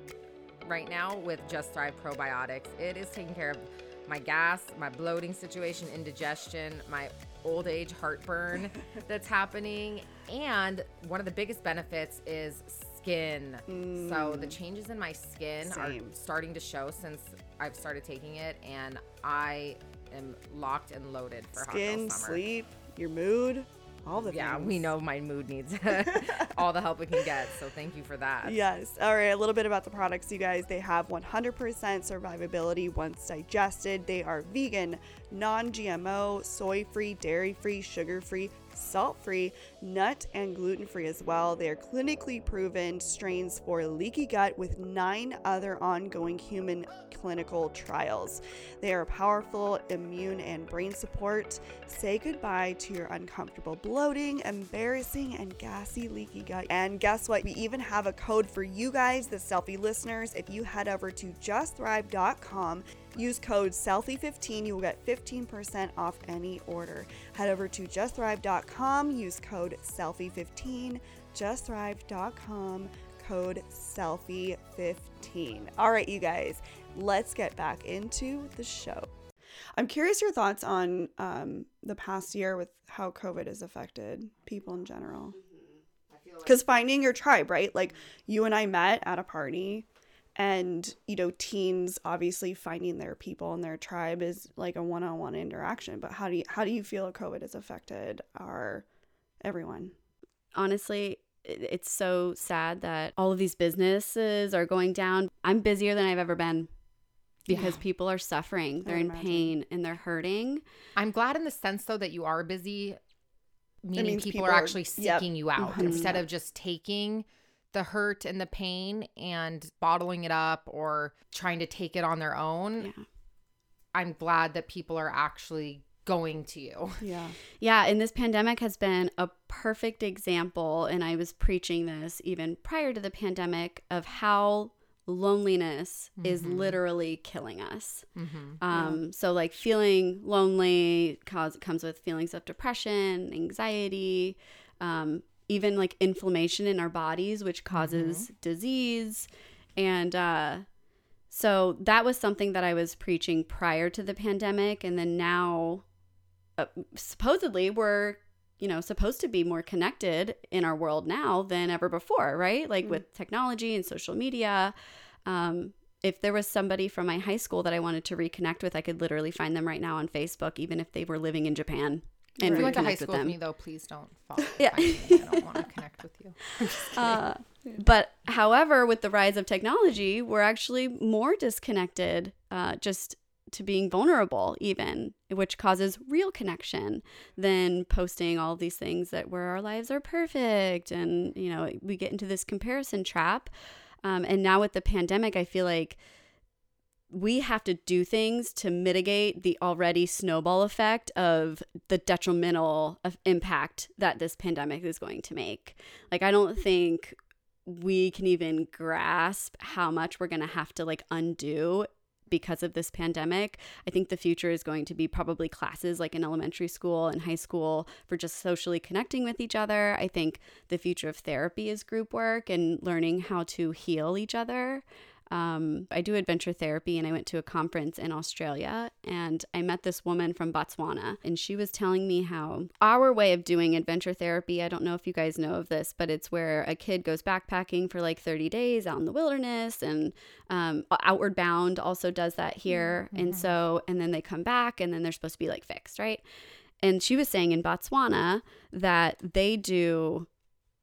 right now with Just Thrive Probiotics. It is taking care of my gas, my bloating situation, indigestion, my old age heartburn that's happening, and one of the biggest benefits is skin. So the mm. changes in my skin Same. are starting to show since I've started taking it, and I am locked and loaded for Skin, sleep, your mood, all the Yeah, things. we know my mood needs all the help we can get. So thank you for that. Yes. All right. A little bit about the products, you guys. They have 100% survivability once digested. They are vegan, non GMO, soy free, dairy free, sugar free, salt free, nut and gluten free as well. They are clinically proven strains for leaky gut with nine other ongoing human clinical trials. They are powerful immune and brain support. Say goodbye to your uncomfortable bloating, embarrassing, and gassy leaky gut. And guess what? We even have a code for you guys, the Cellfie listeners. If you head over to justthrive.com, use code Cellfie15, you will get 15% off any order. Head over to justthrive.com, use code Cellfie15, justthrive.com, code Cellfie15. All right, you guys, let's get back into the show. I'm curious your thoughts on um, the past year with how COVID has affected people in general. Because finding your tribe, right? Like you and I met at a party, and you know, teens obviously finding their people and their tribe is like a one-on-one interaction. But how do you how do you feel COVID has affected our everyone? honestly it's so sad that all of these businesses are going down i'm busier than i've ever been because Yeah. people are suffering they're in imagine. pain and they're hurting I'm glad in the sense though that you are busy, meaning people, people are are- actually yep, seeking you out 100%. instead of just taking the hurt and the pain and bottling it up or trying to take it on their own. yeah I'm glad that people are actually going to you. Yeah, Yeah, and this pandemic has been a perfect example, and I was preaching this even prior to the pandemic of how loneliness is Mhm. literally killing us. Mm-hmm. Um, so like feeling lonely cause comes with feelings of depression, anxiety, um, even like inflammation in our bodies, which causes disease, and uh, so that was something that I was preaching prior to the pandemic, and then now, uh, supposedly we're you know supposed to be more connected in our world now than ever before, right? Like Mm. with technology and social media. Um, if there was somebody from my high school that I wanted to reconnect with, I could literally find them right now on Facebook, even if they were living in Japan. And If you went to high school with, them. me though, please don't follow. Yeah. I don't want to connect with you. Uh, but however, with the rise of technology, we're actually more disconnected, uh, just to being vulnerable, even, which causes real connection than posting all these things that where our lives are perfect, and you know we get into this comparison trap. Um, and now with the pandemic, I feel like we have to do things to mitigate the already snowball effect of the detrimental of impact that this pandemic is going to make. Like I don't think we can even grasp how much we're going to have to like undo because of this pandemic. I think the future is going to be probably classes like in elementary school and high school for just socially connecting with each other. I think the future of therapy is group work and learning how to heal each other. Um, I do adventure therapy and I went to a conference in Australia and I met this woman from Botswana and she was telling me how our way of doing adventure therapy, I don't know if you guys know of this, but it's where a kid goes backpacking for like 30 days out in the wilderness and um, Outward Bound also does that here. And so, and then they come back and then they're supposed to be like fixed, right? And she was saying in Botswana that they do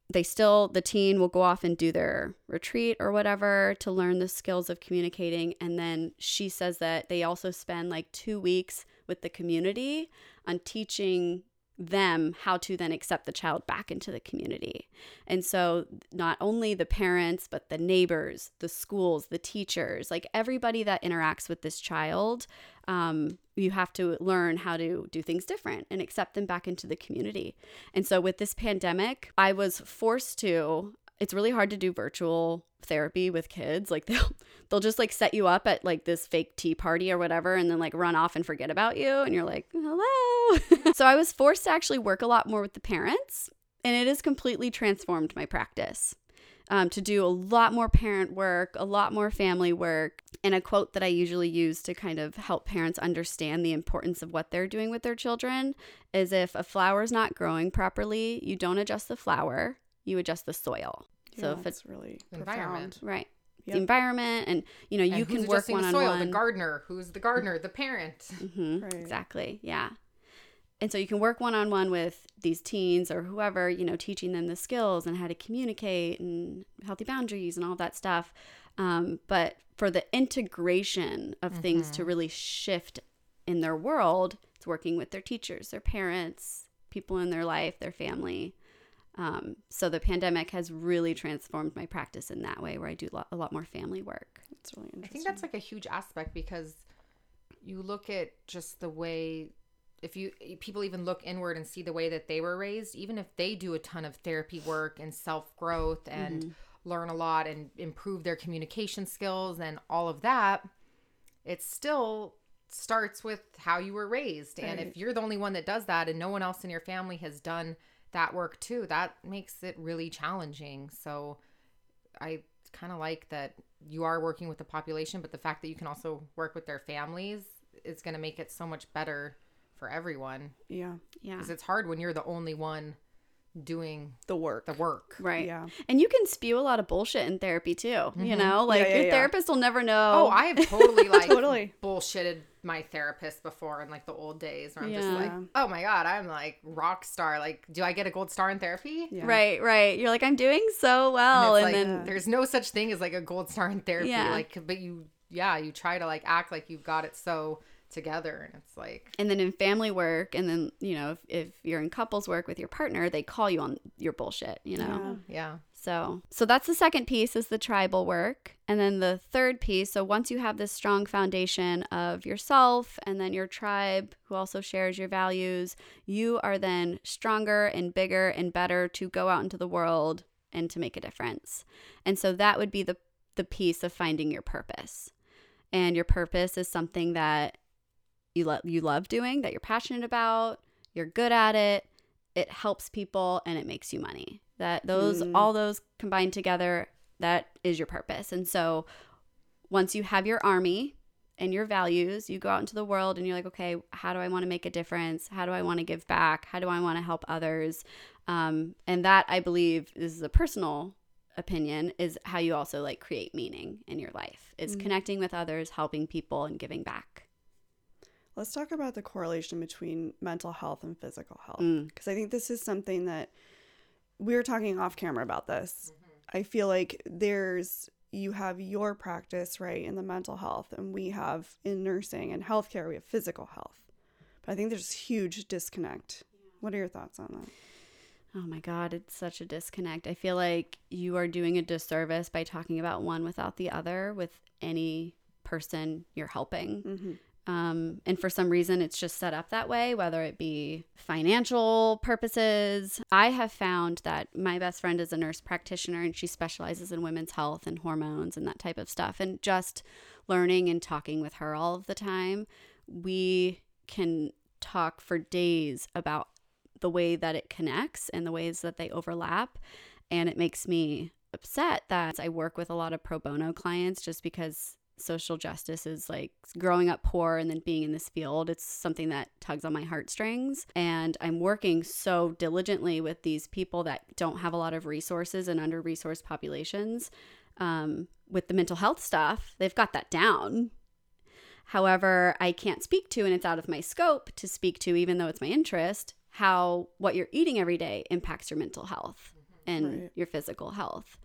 they still the teen will go off and do their retreat or whatever to learn the skills of communicating. And then she says that they also spend like 2 weeks with the community on teaching them how to then accept the child back into the community. And so, not only the parents, but the neighbors, the schools, the teachers, like everybody that interacts with this child, um, you have to learn how to do things different and accept them back into the community. And so, with this pandemic, I was forced to, it's really hard to do virtual therapy with kids. Like they'll they'll just like set you up at like this fake tea party or whatever and then like run off and forget about you and you're like hello. So i was forced to actually work a lot more with the parents and it has completely transformed my practice um, to do a lot more parent work a lot more family work and a quote that i usually use to kind of help parents understand the importance of what they're doing with their children is if a flower is not growing properly you don't adjust the flower you adjust the soil so if it's it's really Environment. profound. right, Yep. the environment, and you know And you who's can work one the on soil? The gardener. Who's the gardener? The parent. hmm Right. Exactly. Yeah. And so you can work one on one with these teens or whoever, you know, teaching them the skills and how to communicate and healthy boundaries and all that stuff. Um, but for the integration of things to really shift in their world, it's working with their teachers, their parents, people in their life, their family. Um, so the pandemic has really transformed my practice in that way, where I do lo- a lot more family work. It's really I think that's like a huge aspect because you look at just the way if you people even look inward and see the way that they were raised, even if they do a ton of therapy work and self growth and learn a lot and improve their communication skills and all of that, it still starts with how you were raised. And if you're the only one that does that and no one else in your family has done that work too, that makes it really challenging. So I kind of like that you are working with the population, but the fact that you can also work with their families is going to make it so much better for everyone. yeah, Yeah. Because it's hard when you're the only one doing the work. the work. Right. Yeah. And you can spew a lot of bullshit in therapy too. You mm-hmm. know, like yeah, your yeah. therapist will never know. Oh, I have totally like Totally. bullshitted my therapist before in like the old days where I'm just like, oh my God, I'm like rock star. Like, do I get a gold star in therapy? Yeah. Right, right. You're like, I'm doing so well. and And, like then, there's no such thing as like a gold star in therapy Yeah. like but you yeah you try to like act like you've got it so together and it's like and then in family work, and then, you know, if, if you're in couples work with your partner, they call you on your bullshit, you know? Yeah. yeah So, so that's the second piece is the tribal work. And then the third piece, so once you have this strong foundation of yourself and then your tribe who also shares your values, you are then stronger and bigger and better to go out into the world and to make a difference. And so that would be the the piece of finding your purpose. And your purpose is something that you love you love doing, that you're passionate about, you're good at it, it helps people and it makes you money. That those Mm. all those combined together, that is your purpose. And so once you have your army and your values, you go out into the world and you're like, okay, how do I want to make a difference? How do I want to give back? How do I want to help others? Um, and that I believe this is a personal opinion is how you also like create meaning in your life. Is Mm. connecting with others, helping people, and giving back. Let's talk about the correlation between mental health and physical health. Mm. Because I think this is something that we were talking off camera about this. I feel like there's, you have your practice, right, in the mental health, and we have in nursing and healthcare, we have physical health. But I think there's huge disconnect. What are your thoughts on that? Oh my God, it's such a disconnect. I feel like you are doing a disservice by talking about one without the other with any person you're helping. Mm-hmm. Um, and for some reason, it's just set up that way, whether it be financial purposes. I have found that my best friend is a nurse practitioner and she specializes in women's health and hormones and that type of stuff. And just learning and talking with her all of the time, we can talk for days about the way that it connects and the ways that they overlap. And it makes me upset that I work with a lot of pro bono clients just because social justice is like growing up poor and then being in this field. It's something that tugs on my heartstrings. And I'm working so diligently with these people that don't have a lot of resources and under resourced populations. Um, with the mental health stuff, they've got that down. However, I can't speak to, and it's out of my scope to speak to, even though it's my interest, how what you're eating every day impacts your mental health. and Right. your physical health.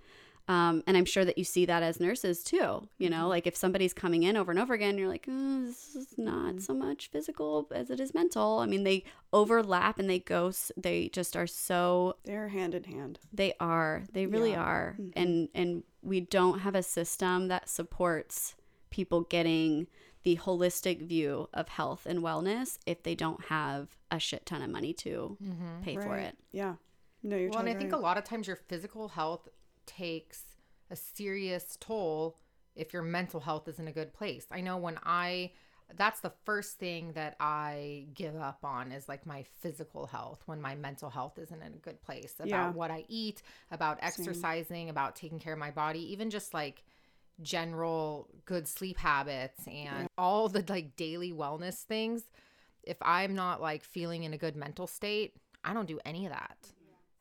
Um, and I'm sure that you see that as nurses too. You know, Mm-hmm. like if somebody's coming in over and over again, you're like, oh, this is not Mm-hmm. so much physical as it is mental. I mean, they overlap and they go, they just are so They're hand in hand. they are. They really Yeah. are. Mhm. And and we don't have a system that supports people getting the holistic view of health and wellness if they don't have a shit ton of money to Mm-hmm. pay for it. Yeah. No, you're Well, and totally I think a lot of times your physical health takes a serious toll if your mental health is in a good place. I know when I that's the first thing that I give up on is like my physical health when my mental health isn't in a good place about Yeah. what I eat, about exercising, about taking care of my body, even just like general good sleep habits and all the like daily wellness things. If I'm not like feeling in a good mental state, I don't do any of that.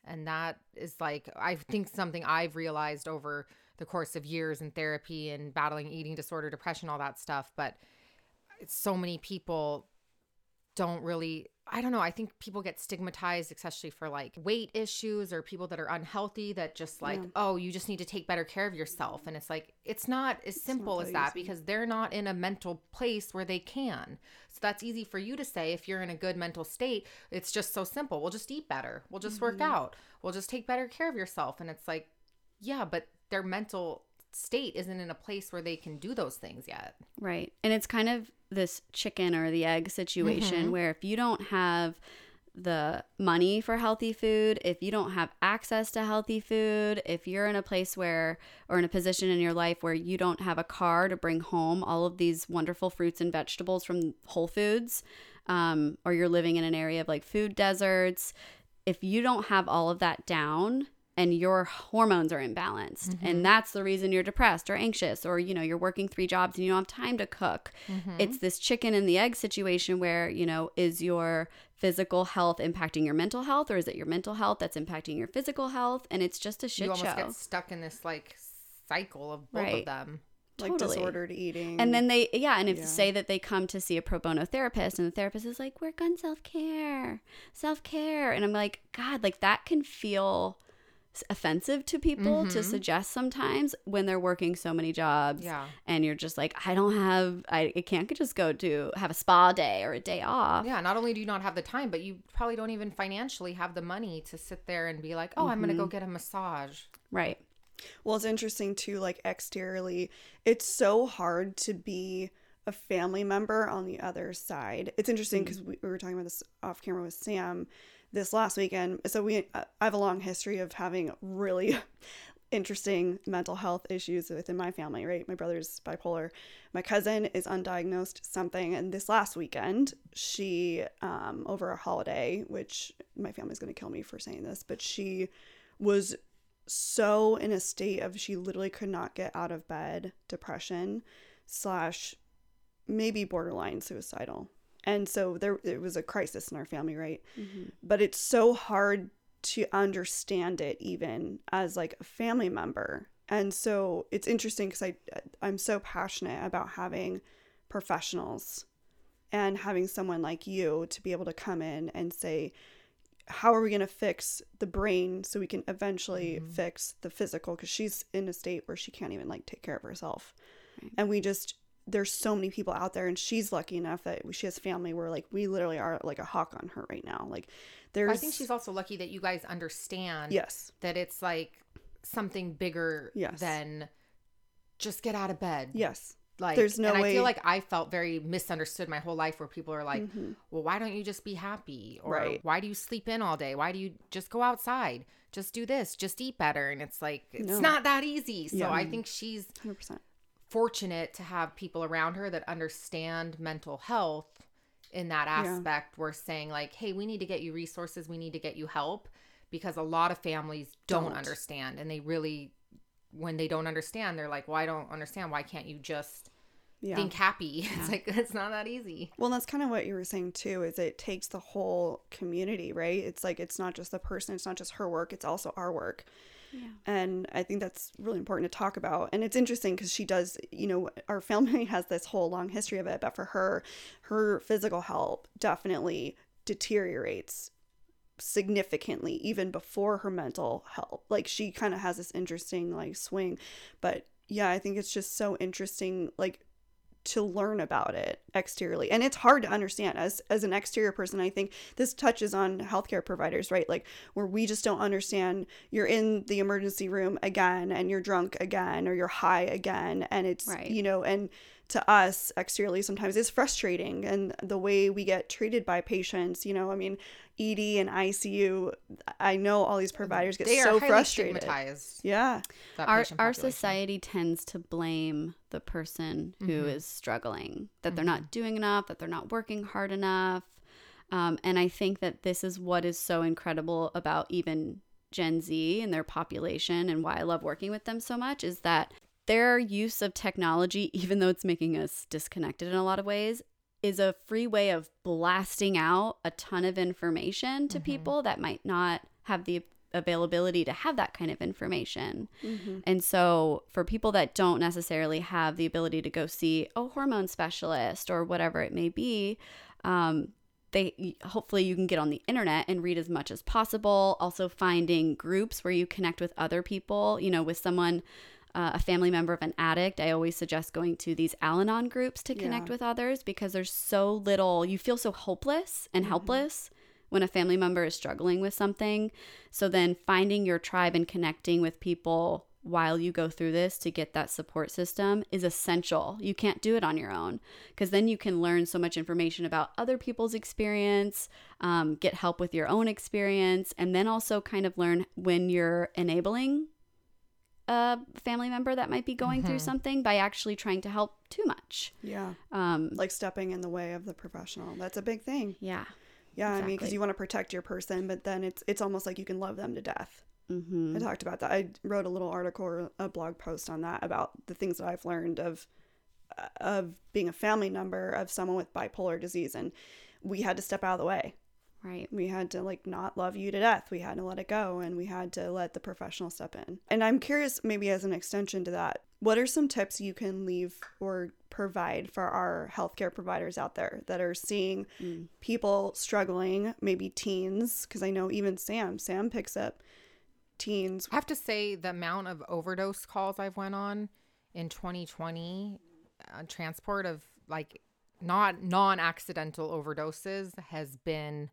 And that is like, I think something I've realized over the course of years in therapy and battling eating disorder, depression, all that stuff. But so many people don't really, I don't know. I think people get stigmatized, especially for like weight issues or people that are unhealthy that just like, Yeah. oh, you just need to take better care of yourself. And it's like, it's not as simple not as that easy. because they're not in a mental place where they can. So that's easy for you to say if you're in a good mental state. It's just so simple. We'll just eat better. We'll just work Mm-hmm. out. We'll just take better care of yourself. And it's like, yeah, but their mental state isn't in a place where they can do those things yet. Right. And it's kind of this chicken or the egg situation Mhm. where if you don't have the money for healthy food, if you don't have access to healthy food, if you're in a place where, or in a position in your life where you don't have a car to bring home all of these wonderful fruits and vegetables from Whole Foods, um, or you're living in an area of like food deserts, if you don't have all of that down, and your hormones are imbalanced and mm-hmm. that's the reason you're depressed or anxious or you know you're working three jobs and you don't have time to cook mm-hmm. it's this chicken and the egg situation where you know is your physical health impacting your mental health or is it your mental health that's impacting your physical health and it's just a shit you almost show get stuck in this like cycle of both Right. of them. like totally. disordered eating. and then they yeah and if Yeah. say that they come to see a pro bono therapist and the therapist is like work on self-care self-care and i'm like god like that can feel offensive to people to Mhm. suggest sometimes when they're working so many jobs Yeah. and you're just like i don't have i, I can't just go to have a spa day or a day off Yeah, not only do you not have the time, but you probably don't even financially have the money to sit there and be like, "Oh, I'm going to go Mm-hmm. get a massage." right Well, it's interesting too, like exteriorly, it's so hard to be a family member on the other side. It's interesting because we, we were talking about this off camera with Sam this last weekend. So we, uh, I have a long history of having really interesting mental health issues within my family. Right, my brother's bipolar. My cousin is undiagnosed something, and this last weekend, she um, over a holiday, which my family's gonna kill me for saying this, but she was so in a state of she literally could not get out of bed depression slash maybe borderline suicidal and so there it was a crisis in our family right? Mm-hmm. But it's so hard to understand it even as like a family member. And so it's interesting because i i'm so passionate about having professionals and having someone like you to be able to come in and say how are we going to fix the brain so we can eventually mm-hmm. fix the physical? Because she's in a state where she can't even like take care of herself. Right. and we just there's so many people out there and she's lucky enough that she has family where like we literally are like a hawk on her right now like there's I think she's also lucky that you guys understand yes that it's like something bigger Yes. than just get out of bed. yes Like There's no and I feel like I felt very misunderstood my whole life where people are like, Mhm. "Well, why don't you just be happy?" or Right. "Why do you sleep in all day? Why do you just go outside? Just do this, just eat better." And it's like it's No. not that easy. So Yeah. I think she's 100% fortunate to have people around her that understand mental health in that Yeah. aspect. We're saying like, "Hey, we need to get you resources. We need to get you help." Because a lot of families don't, Don't. understand and they really when they don't understand, they're like, "Well, I don't understand. Why can't you just yeah think happy?" It's like it's not that easy. Well, that's kind of what you were saying too. Is it takes the whole community, right? It's like it's not just the person, it's not just her work, it's also our work. And I think that's really important to talk about. And it's interesting because she does, you know, our family has this whole long history of it, but for her, her physical health definitely deteriorates significantly even before her mental health. Like she kind of has this interesting like swing. But yeah, I think it's just so interesting like to learn about it exteriorly. And it's hard to understand. As as an exterior person i think this touches on healthcare providers right? Like where we just don't understand you're in the emergency room again and you're drunk again or you're high again and it's Right. you know and to us exteriorly sometimes is frustrating and the way we get treated by patients you know i mean ed and icu i know all these providers get they are so highly frustrated stigmatized. yeah our our society tends to blame the person who is Mhm. struggling that they're not doing enough that they're not working hard enough um, and i think that this is what is so incredible about even gen z and their population and why i love working with them so much is that their use of technology even though it's making us disconnected in a lot of ways is a free way of blasting out a ton of information to Mhm. people that might not have the availability to have that kind of information. mm-hmm. And so, for people that don't necessarily have the ability to go see a hormone specialist or whatever it may be, um, they hopefully you can get on the internet and read as much as possible. Also, finding groups where you connect with other people. You know, with someone, uh, a family member of an addict, I always suggest going to these Al-Anon groups to connect Yeah. with others because there's so little. You feel so hopeless and helpless when a family member is struggling with something. So then finding your tribe and connecting with people while you go through this to get that support system is essential. You can't do it on your own because then you can learn so much information about other people's experience, um, get help with your own experience, and then also kind of learn when you're enabling a family member that might be going through Mhm. something by actually trying to help too much. yeah Um, like stepping in the way of the professional that's a big thing yeah. Yeah, I mean, because you want to protect your person, but then it's it's almost like you can love them to death. hmm I talked about that. I wrote a little article or a blog post on that about the things that I've learned of uh, of being a family member of someone with bipolar disease, and we had to step out of the way. Right. We had to like not love you to death. We had to let it go, and we had to let the professional step in. And I'm curious, maybe as an extension to that, what are some tips you can leave or provide for our healthcare providers out there that are seeing Mm. people struggling, maybe teens, because I know even Sam, Sam picks up teens. I have to say the amount of overdose calls I've went on in 2020, uh, transport of like not non-accidental overdoses has been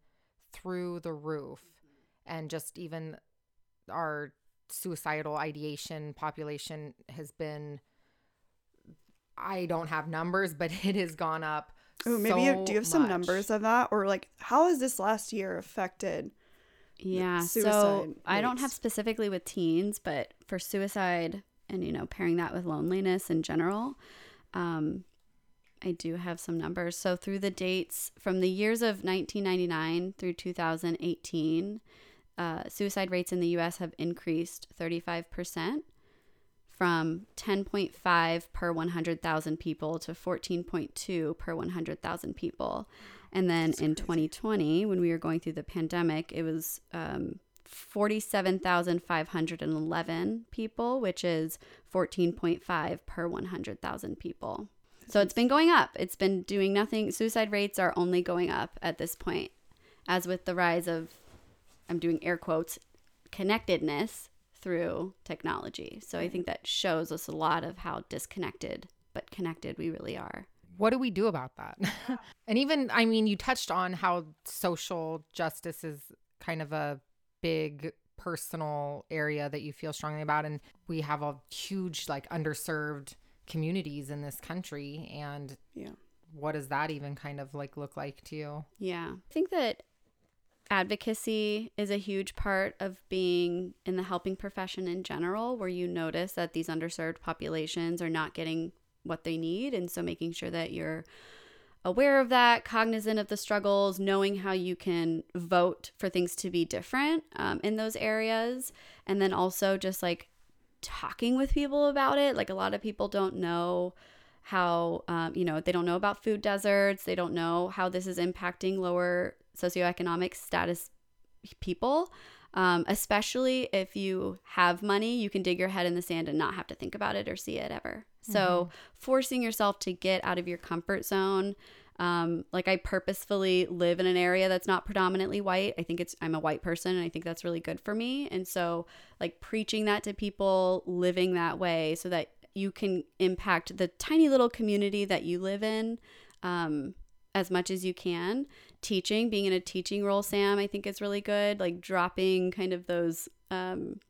through the roof, and just even our suicidal ideation population has been. I don't have numbers, but it has gone up. Ooh, maybe you, so do you have some much. numbers of that, or like how has this last year affected? Yeah. So suicide I don't have specifically with teens, but for suicide and, you know, pairing that with loneliness in general, um, I do have some numbers. So through the dates from the years of 1999 through 2018, uh, suicide rates in the US have increased 35% from 10.5 per 100,000 people to 14.2 per 100,000 people. And then in 2020, when we were going through the pandemic, it was um, 47,511 people, which is 14.5 per 100,000 people. So it's been going up. It's been doing nothing. Suicide rates are only going up at this point. As with the rise of, I'm doing air quotes, connectedness through technology. So I think that shows us a lot of how disconnected but connected we really are. what do we do about that? and even, I mean, you touched on how social justice is kind of a big personal area that you feel strongly about. And we have a huge, like, underserved communities in this country. And Yeah. what does that even kind of like look like to you? Yeah. I think that advocacy is a huge part of being in the helping profession in general, where you notice that these underserved populations are not getting what they need. And so making sure that you're aware of that, cognizant of the struggles, knowing how you can vote for things to be different um, in those areas. And then also just like talking with people about it. Like a lot of people don't know how, um, you know, they don't know about food deserts. They don't know how this is impacting lower socioeconomic status people. Um, especially if you have money, you can dig your head in the sand and not have to think about it or see it ever. So, forcing yourself to get out of your comfort zone Um, like I purposefully live in an area that's not predominantly white. I think it's I'm a white person and I think that's really good for me. And so like preaching that to people, living that way so that you can impact the tiny little community that you live in um, as much as you can. Teaching, being in a teaching role, Sam, I think is really good. Like dropping kind of those um,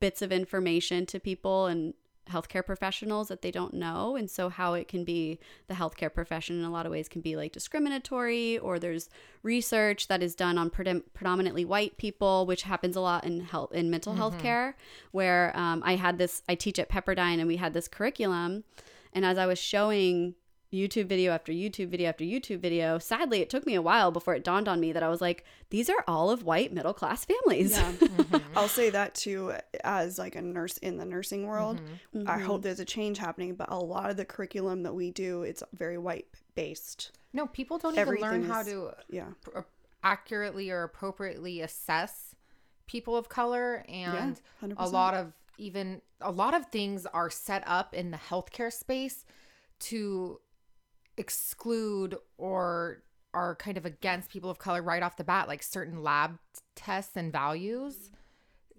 bits of information to people and healthcare professionals that they don't know. And so how it can be the healthcare profession in a lot of ways can be like discriminatory or there's research that is done on predom- predominantly white people which happens a lot in health in mental health care where um, i had this i teach at pepperdine and we had this curriculum. And as i was showing YouTube video after YouTube video after YouTube video. Sadly, it took me a while before it dawned on me that I was like, these are all of white middle class families. Yeah. Mm-hmm. I'll say that too as like a nurse in the nursing world. Mm-hmm. I hope mm-hmm. there's a change happening, but a lot of the curriculum that we do, it's very white based. No, people don't even learn how to Yeah. pr- uh, accurately or appropriately assess people of color and a lot of even a lot of things are set up in the healthcare space to exclude or are kind of against people of color right off the bat like certain lab tests and values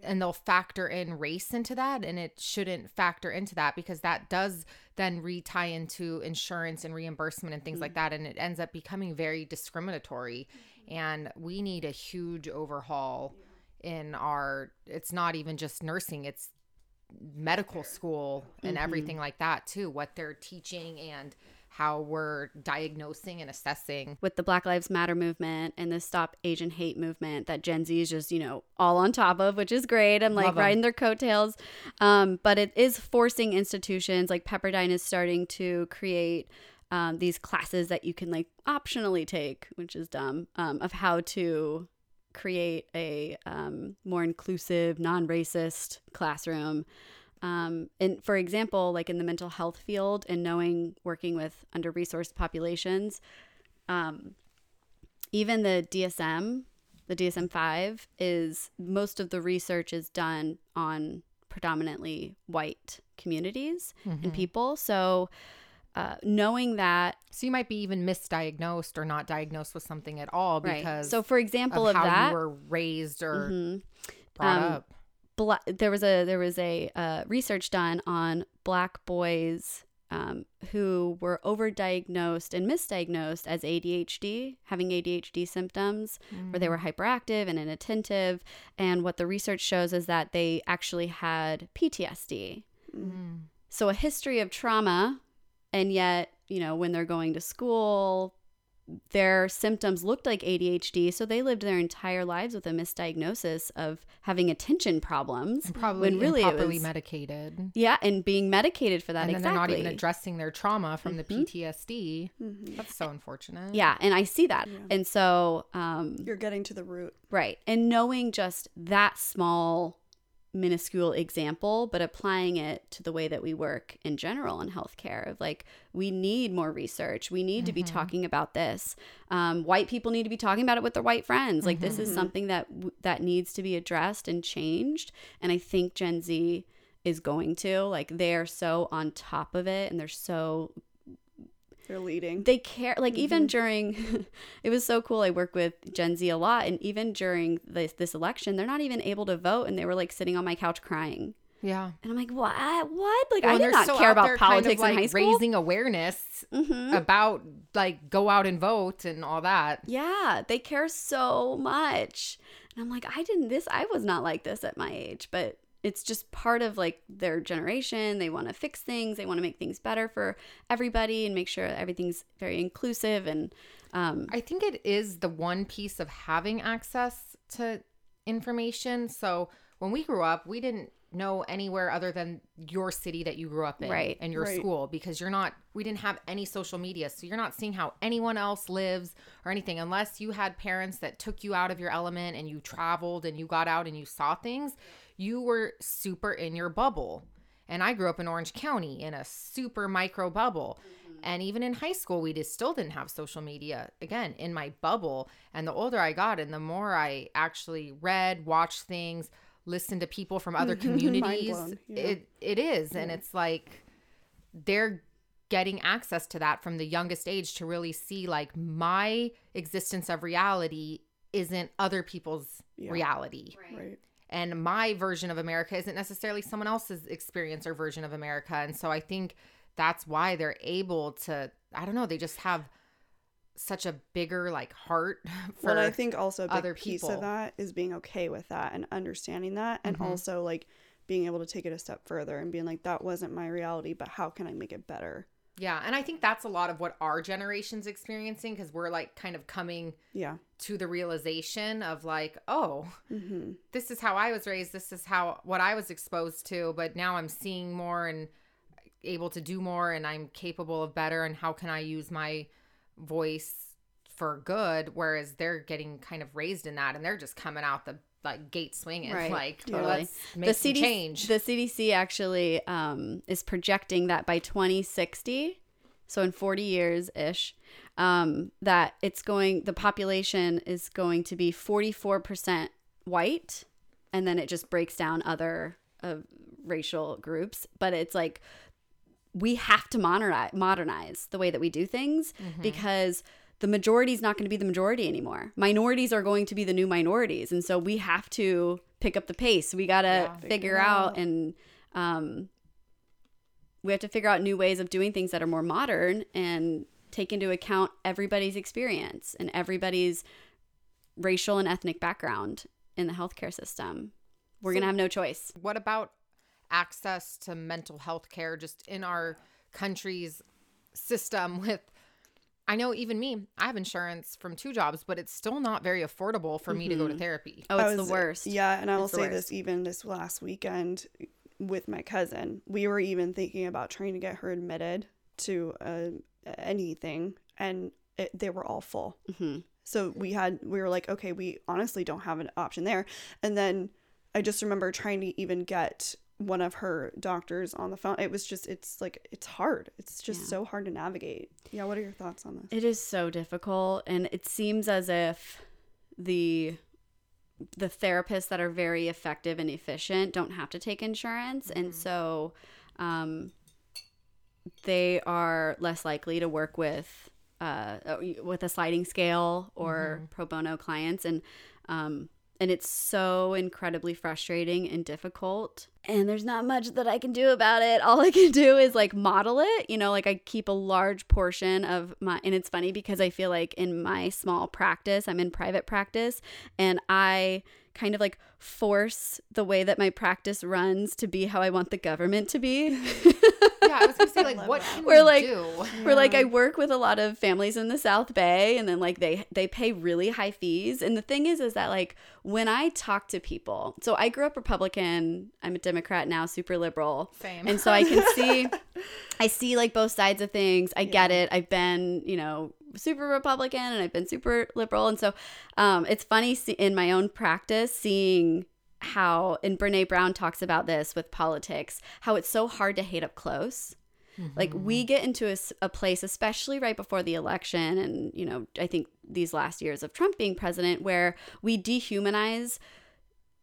and they'll factor in race into that and it shouldn't factor into that because that does then retie into insurance and reimbursement and things like mm. that and it ends up becoming very discriminatory. And we need a huge overhaul in our it's not even just nursing it's medical school and mm-hmm. everything like that too what they're teaching and how we're diagnosing and assessing with the Black Lives Matter movement and the Stop Asian Hate movement that Gen Z is just, you know, all on top of, which is great. I'm like Love 'em. riding their coattails. Um, but it is forcing institutions like Pepperdine is starting to create um, these classes that you can like optionally take, which is dumb, um, of how to create a um, more inclusive, non racist classroom. Um, and for example, like in the mental health field and knowing working with under resourced populations, um, even the DSM, the DSM 5, is most of the research is done on predominantly white communities and people. So uh, knowing that, so you might be even misdiagnosed or not diagnosed with something at all because So, for example, of of, how that, you were raised or Mhm. brought Um, up bla- there was a there was a uh, research done on black boys um, who were overdiagnosed and misdiagnosed as ADHD, having ADHD symptoms, where they were hyperactive and inattentive. And what the research shows is that they actually had PTSD. So a history of trauma, and yet, you know, when they're going to school, their symptoms looked like ADHD, so they lived their entire lives with a misdiagnosis of having attention problems. and probably when really it improperly was- medicated Yeah, and being medicated for that and then exactly. they're not even addressing their trauma from the Mhm. PTSD Mm-hmm. that's so unfortunate yeah, and I see that. Yeah. And so, um, You're getting to the root. right. And knowing just that small, minuscule example, but applying it to the way that we work in general in healthcare of like, we need more research. We need to be talking about this. Um, white people need to be talking about it with their white friends. Like, this is something that, w- that needs to be addressed and changed. And I think Gen Z is going to like they're so on top of it and they're so They're leading. they care like even during it was so cool i work with gen z a lot and even during this this election they're not even able to vote and they were like sitting on my couch crying. Yeah. And i'm like what? What? Like Well, i did not care about there kind of, politics like, in high school. raising awareness Mhm. about like go out and vote and all that. Yeah they care so much. And i'm like i didn't this i was not like this at my age but it's just part of like their generation they want to fix things they want to make things better for everybody and make sure everything's very inclusive and um, I think it is the one piece of having access to information. So when we grew up, we didn't know anywhere other than your city that you grew up in Right. and your Right. school because you're not we didn't have any social media so you're not seeing how anyone else lives or anything unless you had parents that took you out of your element and you traveled and you got out and you saw things you were super in your bubble and I grew up in Orange County in a super micro bubble. Mm-hmm. And even in high school, we just still didn't have social media. Again, in my bubble. And the older I got, and the more I actually read, watched things, listened to people from other communities, yeah. it it is. And it's like they're getting access to that from the youngest age to really see like my existence of reality isn't other people's Yeah. reality. Right. And my version of America isn't necessarily someone else's experience or version of America. And so I think that's why they're able to, I don't know, they just have such a bigger like heart for well, and I think also a big other piece people. of that is being okay with that and understanding that, and Mhm. also like being able to take it a step further and being like, that wasn't my reality, but how can I make it better? Yeah, and I think that's a lot of what our generation's experiencing because we're like kind of coming Yeah. to the realization of like, oh, Mm-hmm. this is how I was raised, this is how what I was exposed to, but now I'm seeing more and able to do more and I'm capable of better and how can I use my voice for good whereas they're getting kind of raised in that and they're just coming out the like gate swinging Right, like totally. let's make some CDC change. The CDC actually um, is projecting that by 2060, so in 40 years ish, um, that it's going, the population is going to be 44% white, and then it just breaks down other uh, racial groups. But it's like we have to modernize, modernize the way that we do things because the majority is not going to be the majority anymore. Minorities are going to be the new minorities, and so we have to pick up the pace. We got to Yeah. figure Figure out out. and um, we have to figure out new ways of doing things that are more modern and take into account everybody's experience and everybody's racial and ethnic background in the healthcare system. We're So- going to have no choice. What about access to mental health care just in our country's system with I know even me, I have insurance from two jobs, but it's still not very affordable for me to go to therapy. Oh, I it's was- the worst. Yeah, and I will say worst. this even this last weekend with my cousin. We were even thinking about trying to get her admitted to uh, anything, and it, they were all full. hmm So we had we were like, okay, we honestly don't have an option there. And then I just remember trying to even get one of her doctors on the phone. It was just it's like it's hard. It's just Yeah. so hard to navigate. Yeah, what are your thoughts on this? It is so difficult and it seems as if the the therapists that are very effective and efficient don't have to take insurance and so um, they are less likely to work with uh, with a sliding scale or pro bono clients and um, and it's so incredibly frustrating and difficult and there's not much that i can do about it. All i can do is like model it you know like i keep a large portion of my and it's funny because i feel like in my small practice i'm in private practice and i kind of like force the way that my practice runs to be how i want the government to be. Yeah, I was gonna say like what can We're we like- do? where like I work with a lot of families in the South Bay and then like they they pay really high fees. And the thing is is that like when I talk to people so I grew up Republican I'm a Democrat now super liberal. Same. and so I can see I see like both sides of things. I get it. I've been you know super Republican and I've been super liberal. And so um it's funny see, in my own practice seeing how and Brené Brown talks about this with politics how it's so hard to hate up close. Like we get into a place especially right before the election and you know i think these last years of trump being president where we dehumanize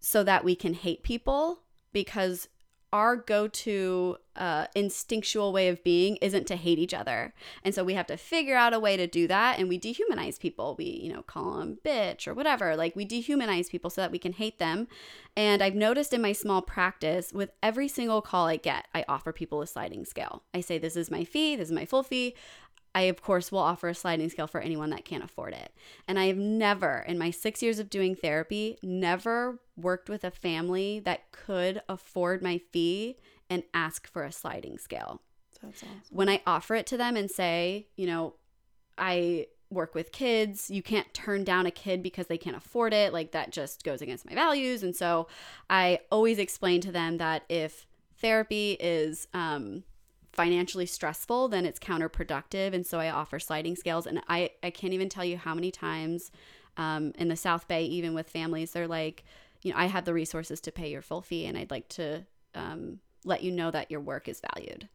so that we can hate people because our go-to uh, instinctual way of being isn't to hate each other. And so we have to figure out a way to do that and we dehumanize people. We you know call them bitch or whatever. Like we dehumanize people so that we can hate them. And i've noticed in my small practice with every single call i get i offer people a sliding scale. I say this is my fee. This is my full fee. I, of course, will offer a sliding scale for anyone that can't afford it. And I have never, in my six years of doing therapy, never worked with a family that could afford my fee and ask for a sliding scale. That's awesome. When I offer it to them and say, you know, I work with kids, you can't turn down a kid because they can't afford it. Like that just goes against my values. And so I always explain to them that if therapy is, um, financially stressful, then it's counterproductive. And so I offer sliding scales. And I, I can't even tell you how many times um, in the South Bay, even with families, they're like, you know, I have the resources to pay your full fee and I'd like to um, let you know that your work is valued.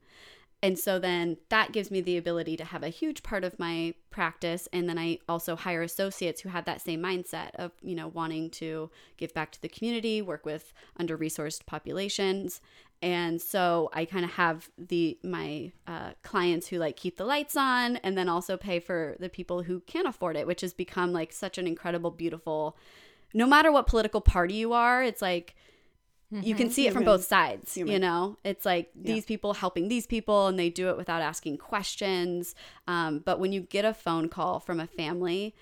And so then that gives me the ability to have a huge part of my practice. And then I also hire associates who have that same mindset of, you know, wanting to give back to the community, work with under resourced populations. and so I kind of have the my uh, clients who like keep the lights on, and then also pay for the people who can't afford it, which has become like such an incredible, beautiful. No matter what political party you are, it's like you can see it from both sides you know? It's like Yeah. these people helping these people and they do it without asking questions. Um, but when you get a phone call from a family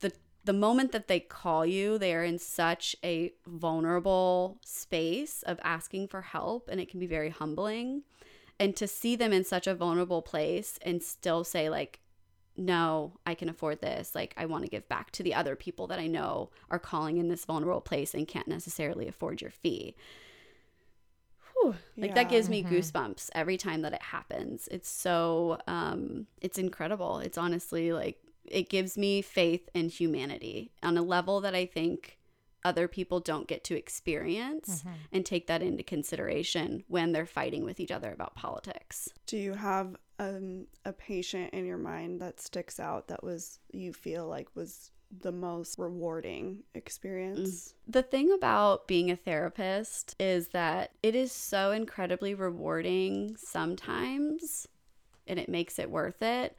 the the moment that they call you they are in such a vulnerable space of asking for help and it can be very humbling. And to see them in such a vulnerable place and still say like no, I can afford this. Like, I want to give back to the other people that I know are calling in this vulnerable place and can't necessarily afford your fee. Whew. Like, that Yeah. gives me goosebumps every time that it happens. It's so, um, it's incredible. It's honestly like, it gives me faith in humanity on a level that I think other people don't get to experience and take that into consideration when they're fighting with each other about politics. Do you have um, a patient in your mind that sticks out that was you feel like was the most rewarding experience? Mm. The thing about being a therapist is that it is so incredibly rewarding sometimes and it makes it worth it,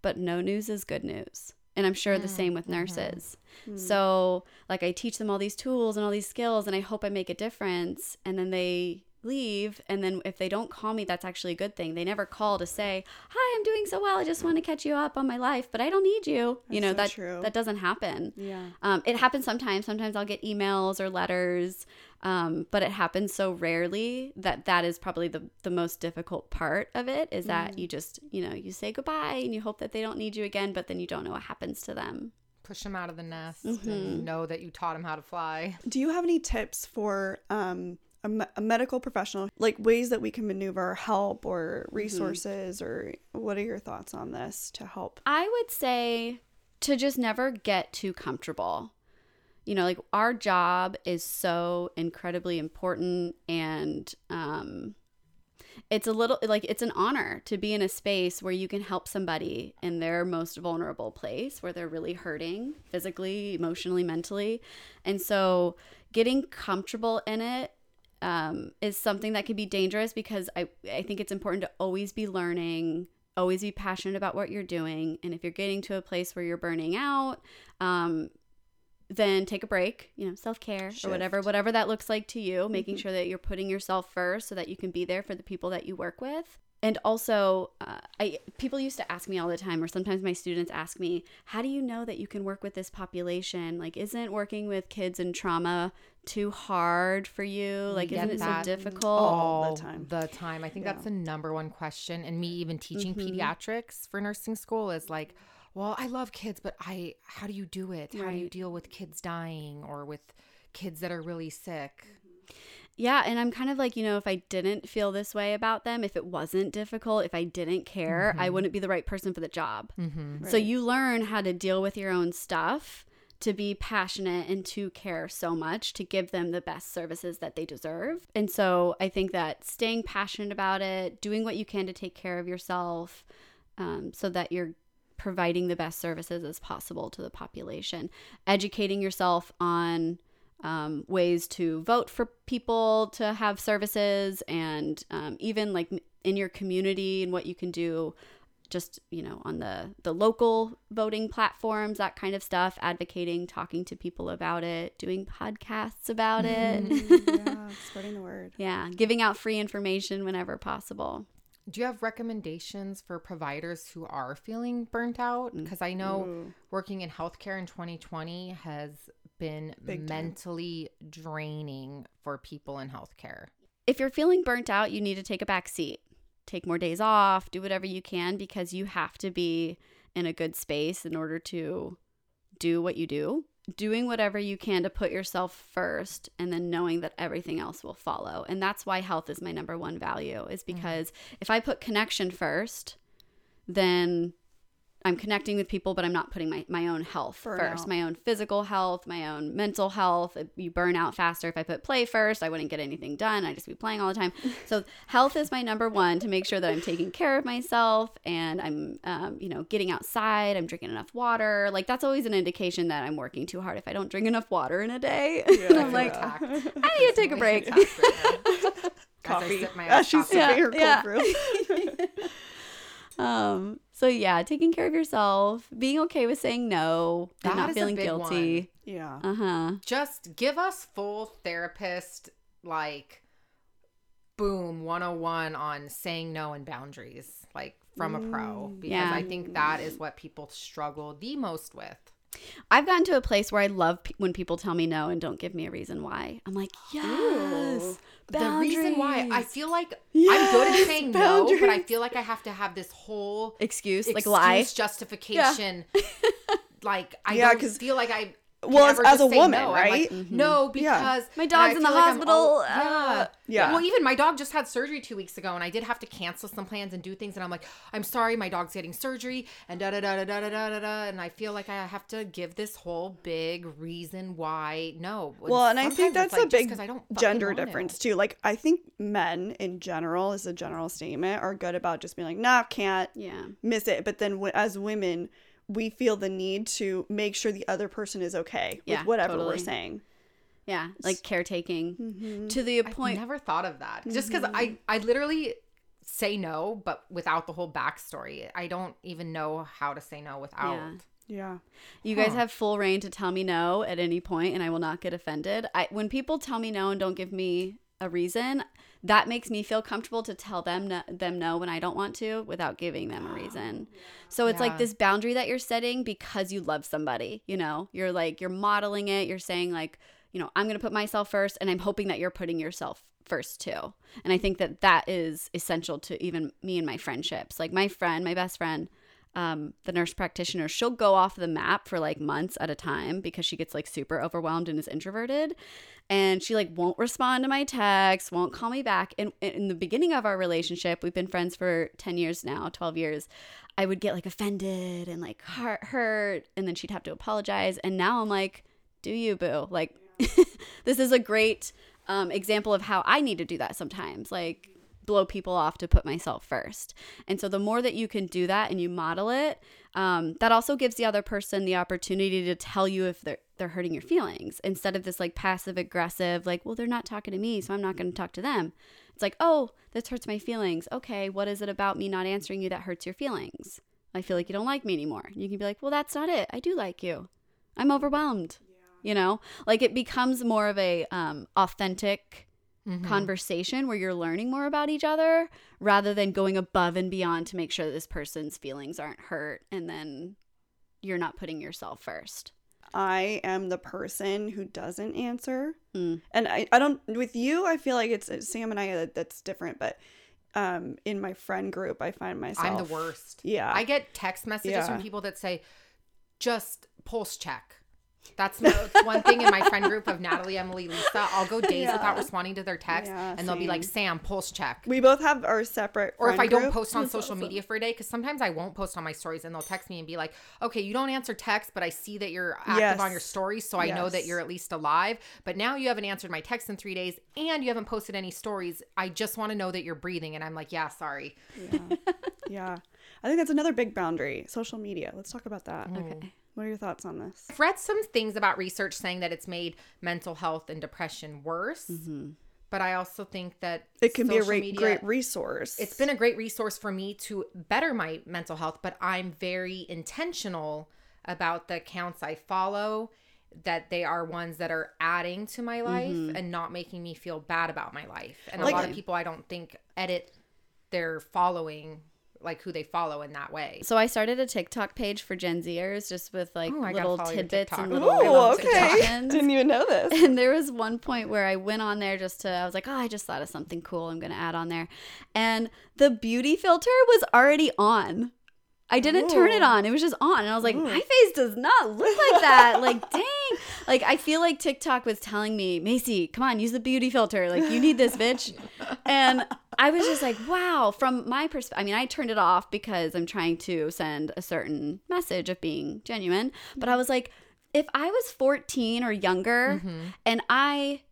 but no news is good news. And I'm sure the mm, same with mm-hmm. nurses. Mm. So, like, I teach them all these tools and all these skills, and I hope I make a difference. And then they leave. And then if they don't call me, that's actually a good thing. They never call to say, Hi, I'm doing so well. I just want to catch you up on my life, but I don't need you. you know, That's that, true. that doesn't happen. Yeah. Um, it happens sometimes. Sometimes I'll get emails or letters, um, but it happens so rarely that that is probably the, the most difficult part of it is that you just, you know, you say goodbye and you hope that they don't need you again, but then you don't know what happens to them. Push them out of the nest and know that you taught them how to fly. Do you have any tips for um, a, me- a medical professional, like ways that we can maneuver help or resources, or what are your thoughts on this to help? I would say to just never get too comfortable. You know, like our job is so incredibly important and um it's a little like it's an honor to be in a space where you can help somebody in their most vulnerable place where they're really hurting physically, emotionally, mentally. And so getting comfortable in it um, is something that can be dangerous because I, I think it's important to always be learning, always be passionate about what you're doing. And if you're getting to a place where you're burning out, um, then take a break, you know, self care or whatever, whatever that looks like to you, making sure that you're putting yourself first so that you can be there for the people that you work with. And also, uh, I people used to ask me all the time, or sometimes my students ask me, "How do you know that you can work with this population? Like, isn't working with kids in trauma too hard for you? Like, get isn't it so difficult?" all the time. The time. I think Yeah. that's the number one question. And me even teaching Mm-hmm. pediatrics for nursing school is like, well, I love kids, but I how do you do it? How do you deal with kids dying or with kids that are really sick? Yeah, and I'm kind of like, you know, if I didn't feel this way about them, if it wasn't difficult, if I didn't care, I wouldn't be the right person for the job. Mm-hmm. So you learn how to deal with your own stuff, to be passionate and to care so much to give them the best services that they deserve. And so I think that staying passionate about it, doing what you can to take care of yourself, um, so that you're providing the best services as possible to the population, educating yourself on um, ways to vote for people to have services and um, even like in your community and what you can do just you know on the the local voting platforms that kind of stuff advocating talking to people about it doing podcasts about it yeah, spreading the word. yeah giving out free information whenever possible Do you have recommendations for providers who are feeling burnt out? Mm. Because I know Ooh. working in healthcare in 2020 has been Big time. mentally draining for people in healthcare. if you're feeling burnt out, you need to take a back seat. Take more days off, do whatever you can because you have to be in a good space in order to do what you do. Doing whatever you can to put yourself first and then knowing that everything else will follow. And that's why health is my number one value is mm-hmm. because if I put connection first, then I'm connecting with people, but I'm not putting my, my own health first, Burnout. my own physical health, my own mental health. You burn out faster. If I put play first, I wouldn't get anything done. I'd just be playing all the time. So health is my number one to make sure that I'm taking care of myself and I'm, um, you know, getting outside. I'm drinking enough water. Like that's always an indication that I'm working too hard. If I don't drink enough water in a day, and I'm like, Attacked. I need to take a break. As I coffee sip my as iced she's coffee. sipping her cold Yeah, brew. Um, so yeah, taking care of yourself, being okay with saying no, and That not feeling guilty. yeah. Uh huh. Just give us full therapist like boom 101 on saying no and boundaries, like from a pro, because Yeah. I think that is what people struggle the most with. I've gotten to a place where I love pe- when people tell me no and don't give me a reason why. I'm like, yes. The reason why I feel like I'm good at Yes, saying no, but I feel like I have to have this whole excuse, like excuse, lie. justification. like I Yeah, don't feel like I. can Well, ever as just a say woman, no. I'm like, right? No, Yeah. because My dog's in the like I'm all- hospital, uh, Yeah. Well, even my dog just had surgery two weeks ago, and I did have to cancel some plans and do things. And I'm like, I'm sorry, my dog's getting surgery, and da da da da da da da da. da and I feel like I have to give this whole big reason why no. Well, and I think that's like, a big big 'cause I don't gender want to. difference too. Like I think men in general, as a general statement, are good about just being like, "Nah, can't yeah. miss it." But then as women, we feel the need to make sure the other person is okay Yeah, with whatever we're saying. Yeah. Like caretaking Mm-hmm. to the point. I've never thought of that. Just because I I literally say no, but without the whole backstory. I don't even know how to say no without. Yeah. Yeah. You guys have full reign to tell me no at any point and I will not get offended. I when people tell me no and don't give me a reason, that makes me feel comfortable to tell them no, them no when I don't want to without giving them a reason. So it's like this boundary that you're setting because you love somebody, you know? You're like you're modeling it, you're saying like, you know, I'm going to put myself first and I'm hoping that you're putting yourself first too. And I think that that is essential to even me and my friendships. Like my friend, my best friend, um, the nurse practitioner, she'll go off the map for like months at a time because she gets like super overwhelmed and is introverted. And she like won't respond to my texts, won't call me back. And in the beginning of our relationship, we've been friends for 10 years now, 12 years. I would get like offended and like hurt, and then she'd have to apologize. And now I'm like, do you, boo? Like, this is a great um, example of how I need to do that sometimes. Like, blow people off to put myself first. And so the more that you can do that and you model it, um, that also gives the other person the opportunity to tell you if they're they're hurting your feelings instead of this like passive aggressive like well they're not talking to me so i'm not going to talk to them. It's like oh this hurts my feelings. Okay what is it about me not answering you that hurts your feelings? I feel like you don't like me anymore. You can be like well that's not it. I do like you. I'm overwhelmed. You know? Like it becomes more of a um, authentic Mhm. conversation where you're learning more about each other rather than going above and beyond to make sure that this person's feelings aren't hurt and then you're not putting yourself first. I am the person who doesn't answer. Mm. And I, I don't, with you, I feel like it's it's Sam and I that, that's different. But um, in my friend group, I find myself. I'm the worst. Yeah. I get text messages from people that say, just pulse check. That's no, one thing in my friend group of Natalie, Emily, Lisa. I'll go days Yeah. without responding to their text, Yeah, and they'll be like, "Sam, pulse check." we both have our separate. Or if I don't group. post on social media for a day, because sometimes I won't post on my stories, and they'll text me and be like, "Okay, you don't answer text, but I see that you're active on your stories, so I know that you're at least alive. But now you haven't answered my text in three days, and you haven't posted any stories. I just want to know that you're breathing." And I'm like, "Yeah, sorry." Yeah. yeah. I think that's another big boundary. Social media. Let's talk about that. Mm. Okay. What are your thoughts on this? I've read some things about research saying that it's made mental health and depression worse. Mm-hmm. But I also think that It can be a re- media- great resource. It's been a great resource for me to better my mental health, but I'm very intentional about the accounts I follow that they are ones that are adding to my life mm-hmm. and not making me feel bad about my life. And a lot of people I don't think edit their following like who they follow in that way. So I started a TikTok page for Gen Zers just with like Oh, I gotta little tidbits and little I Oh, okay. Didn't even know this. And there was one point where I went on there just to, I was like, oh, I just thought of something cool I'm going to add on there. And the beauty filter was already on. I didn't turn it on. It was just on. And I was like, my face does not look like that. like, dang. Like, I feel like TikTok was telling me, Macy, come on, use the beauty filter. Like, you need this, bitch. And I was just like, wow. From my perspective, I mean, I turned it off because I'm trying to send a certain message of being genuine. But I was like, if I was 14 or younger mm-hmm. and I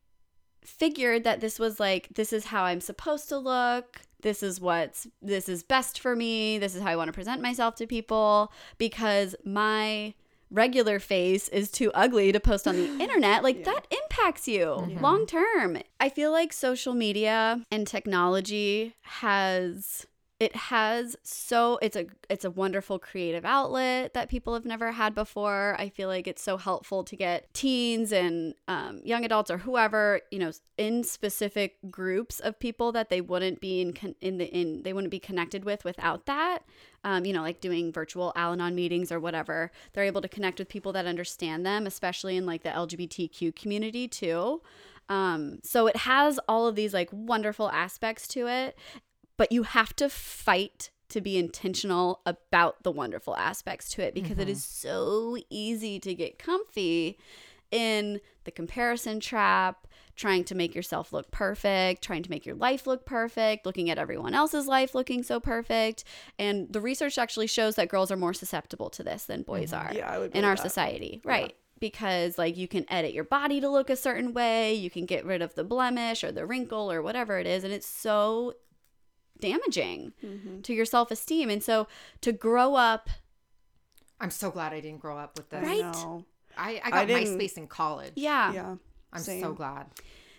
figured that this was like this is how I'm supposed to look. This is what's this is best for me. This is how I want to present myself to people because my regular face is too ugly to post on the internet, like Yeah. that impacts you Mhm. long term. I feel like social media and technology has it has so it's a it's a wonderful creative outlet that people have never had before i feel like it's so helpful to get teens and um, young adults or whoever you know in specific groups of people that they wouldn't be in con- in the in they wouldn't be connected with without that um, you know like doing virtual al-anon meetings or whatever they're able to connect with people that understand them especially in like the lgbtq community too um, so it has all of these like wonderful aspects to it but you have to fight to be intentional about the wonderful aspects to it because it Mhm. is so easy to get comfy in the comparison trap, trying to make yourself look perfect, trying to make your life look perfect, looking at everyone else's life looking so perfect. And the research actually shows that girls are more susceptible to this than boys Mhm. are Yeah, I would in our that. society. Yeah. Right. Because like you can edit your body to look a certain way, you can get rid of the blemish or the wrinkle or whatever it is, and it's so damaging Mhm. to your self-esteem. And so to grow up I'm so glad I didn't grow up with this. I Right? know. I, I I got didn't- MySpace in college. yeah. Yeah. I'm so glad.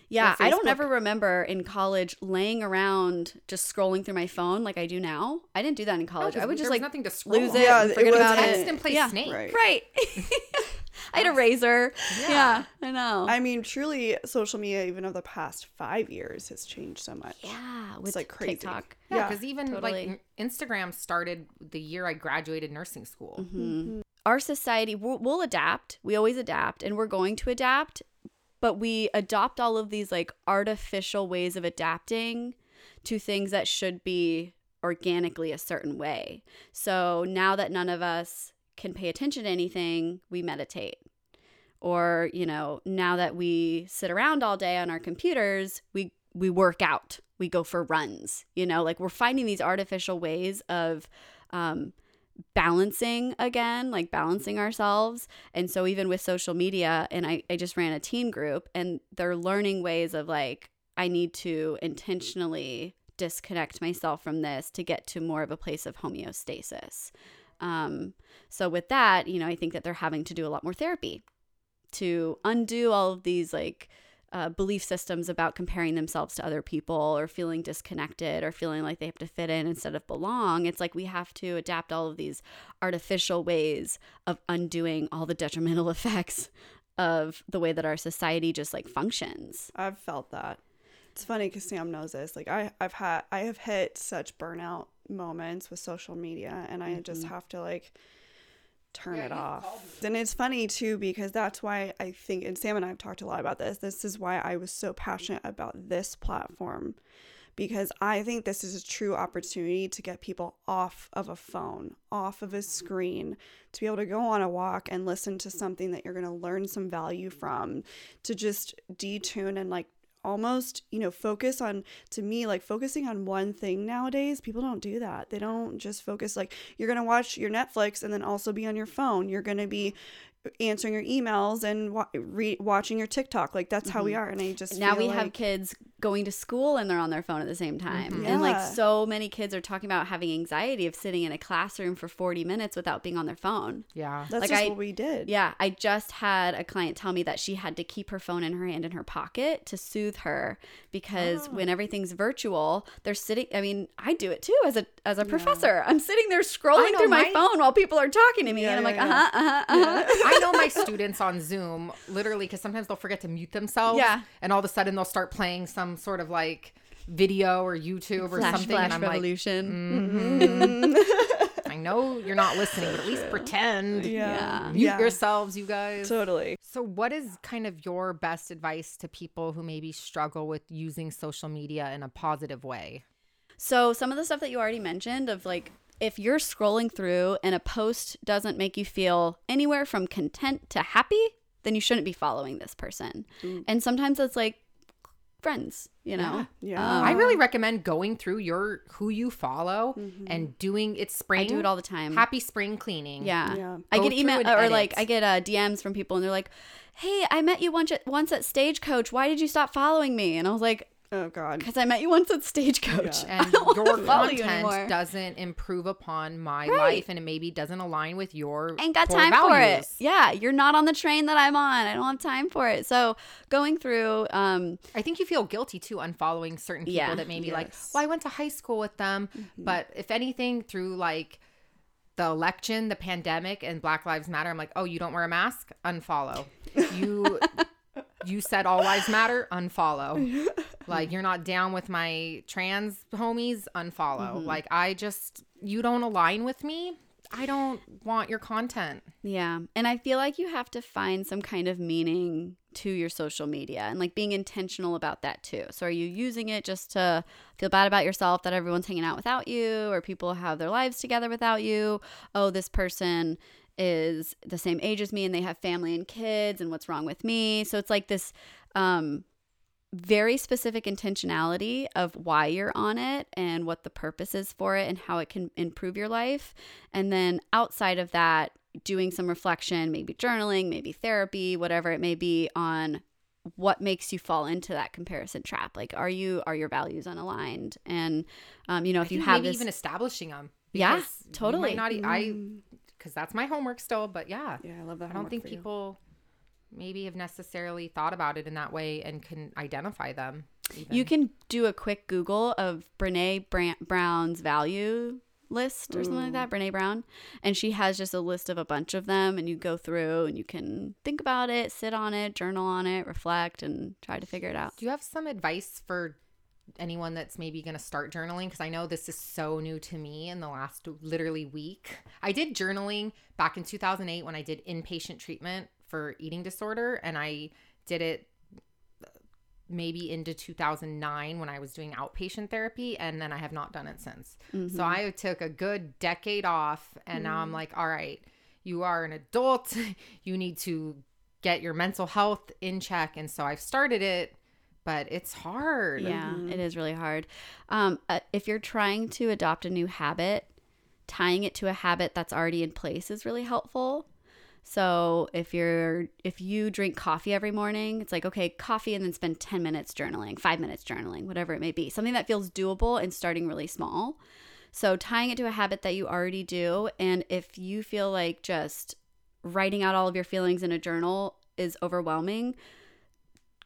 Yeah, I don't ever remember in college laying around just scrolling through my phone like I do now. I didn't do that in college. I would just like nothing to scroll lose on. it, Yeah, and it forget was about. Text it. and play yeah. Snake. Right. Right. I had a Razr. Yeah. Yeah, I know. I mean, truly, social media, even of the past five years, has changed so much. yeah, with like crazy. TikTok. Yeah, Yeah, because even totally. like Instagram started the year I graduated nursing school. Mhm. Our society, we'll, we'll adapt. We always adapt, and we're going to adapt. But we adopt all of these like artificial ways of adapting to things that should be organically a certain way. So now that none of us can pay attention to anything, we meditate. Or, you know, now that we sit around all day on our computers, we we work out. We go for runs. You know, like we're finding these artificial ways of um, balancing again, like balancing ourselves. And so even with social media, and I, I just ran a teen group and they're learning ways of like, I need to intentionally disconnect myself from this to get to more of a place of homeostasis. Um, so with that, you know, I think that they're having to do a lot more therapy to undo all of these like uh, belief systems about comparing themselves to other people or feeling disconnected or feeling like they have to fit in instead of belong. It's like we have to adapt all of these artificial ways of undoing all the detrimental effects of the way that our society just like functions. I've felt that. It's funny because Sam knows this. Like I, I've had, I have hit such burnout moments with social media, and I just have to like turn Yeah, it off. And it's funny too because that's why I think, and Sam and I have talked a lot about this. This is why I was so passionate about this platform because I think this is a true opportunity to get people off of a phone, off of a mm-hmm. screen, to be able to go on a walk and listen to something that you're going to learn some value from, to just detune and like almost, you know, focus on to me like focusing on one thing nowadays. People don't do that. They don't just focus like you're going to watch your Netflix and then also be on your phone. You're going to be answering your emails and wa- re- watching your TikTok. Like that's how we are. And I just now feel we have kids going to school and they're on their phone at the same time. And like so many kids are talking about having anxiety of sitting in a classroom for 40 minutes without being on their phone. Yeah. That's like just I- what we did. Yeah, I just had a client tell me that she had to keep her phone in her hand in her pocket to soothe her because Oh. when everything's virtual, they're sitting I mean, I do it too as a as a professor. I'm sitting there scrolling know, through my, my- phone while people are talking to me Yeah, and I'm yeah, like, yeah. "Uh-huh, uh-huh, uh-huh." I know my students on Zoom literally because sometimes they'll forget to mute themselves. Yeah. And all of a sudden they'll start playing some sort of like video or YouTube or Flash something. Flash and I'm Revolution. like, mhm. I know you're not listening, but at least pretend. Yeah. Mute Yeah. yourselves, you guys. Totally. So, what is kind of your best advice to people who maybe struggle with using social media in a positive way? So, some of the stuff that you already mentioned of like if you're scrolling through and a post doesn't make you feel anywhere from content to happy, then you shouldn't be following this person. Mm. And sometimes it's like friends, you know. Yeah. Um, I really recommend going through your who you follow and doing it's spring. I do it all the time. Happy spring cleaning. Yeah. Yeah. I Go get through email and or like. I get uh, DMs from people and they're like, "Hey, I met you once at once at Stagecoach. Why did you stop following me?" And I was like, Oh God. because I met you once at Stagecoach. Yeah. And your follow you content doesn't improve upon my Right. life and it maybe doesn't align with your ain't got core time for it. Yeah, you're not on the train that I'm on. I don't have time for it. So going through, um, I think you feel guilty too unfollowing certain people Yeah. that maybe like, well, I went to high school with them, Mm-hmm. but if anything, through like the election, the pandemic, and Black Lives Matter, I'm like, oh, you don't wear a mask, unfollow. You you said all lives matter, unfollow. Like you're not down with my trans homies, unfollow. Mm-hmm. Like I just you don't align with me. I don't want your content. yeah, and I feel like you have to find some kind of meaning to your social media and like being intentional about that too. So are you using it just to feel bad about yourself that everyone's hanging out without you or people have their lives together without you? Oh, this person is the same age as me and they have family and kids and what's wrong with me? So it's like this um very specific intentionality of why you're on it and what the purpose is for it and how it can improve your life. And then outside of that, doing some reflection, maybe journaling, maybe therapy, whatever it may be on what makes you fall into that comparison trap like are you are your values unaligned and um you know if you have maybe this even establishing them. Yeah, because you might totally. Not, e- I Mm. Because that's my homework still. But yeah, Yeah, I love that. I don't think for you. people maybe have necessarily thought about it in that way and can identify them. Even. You can do a quick Google of Brené Brown's value list or something like that, mm. Brené Brown. And she has just a list of a bunch of them, and you go through and you can think about it, sit on it, journal on it, reflect, and try to figure it out. Do you have some advice for anyone that's maybe going to start journaling? Because I know this is so new to me in the last literally week. I did journaling back in 2008 when I did inpatient treatment for eating disorder, and I did it maybe into 2009 when I was doing outpatient therapy, and then I have not done it since. Mm-hmm. So I took a good decade off, and now I'm like, all right, you are an adult. you need to get your mental health in check. And so I've started it, but it's hard. Yeah, it is really hard. Um, uh, if you're trying to adopt a new habit, tying it to a habit that's already in place is really helpful. So if you're if you drink coffee every morning, it's like okay, coffee and then spend 10 minutes journaling, 5 minutes journaling, whatever it may be. Something that feels doable and starting really small. So tying it to a habit that you already do and if you feel like just writing out all of your feelings in a journal is overwhelming,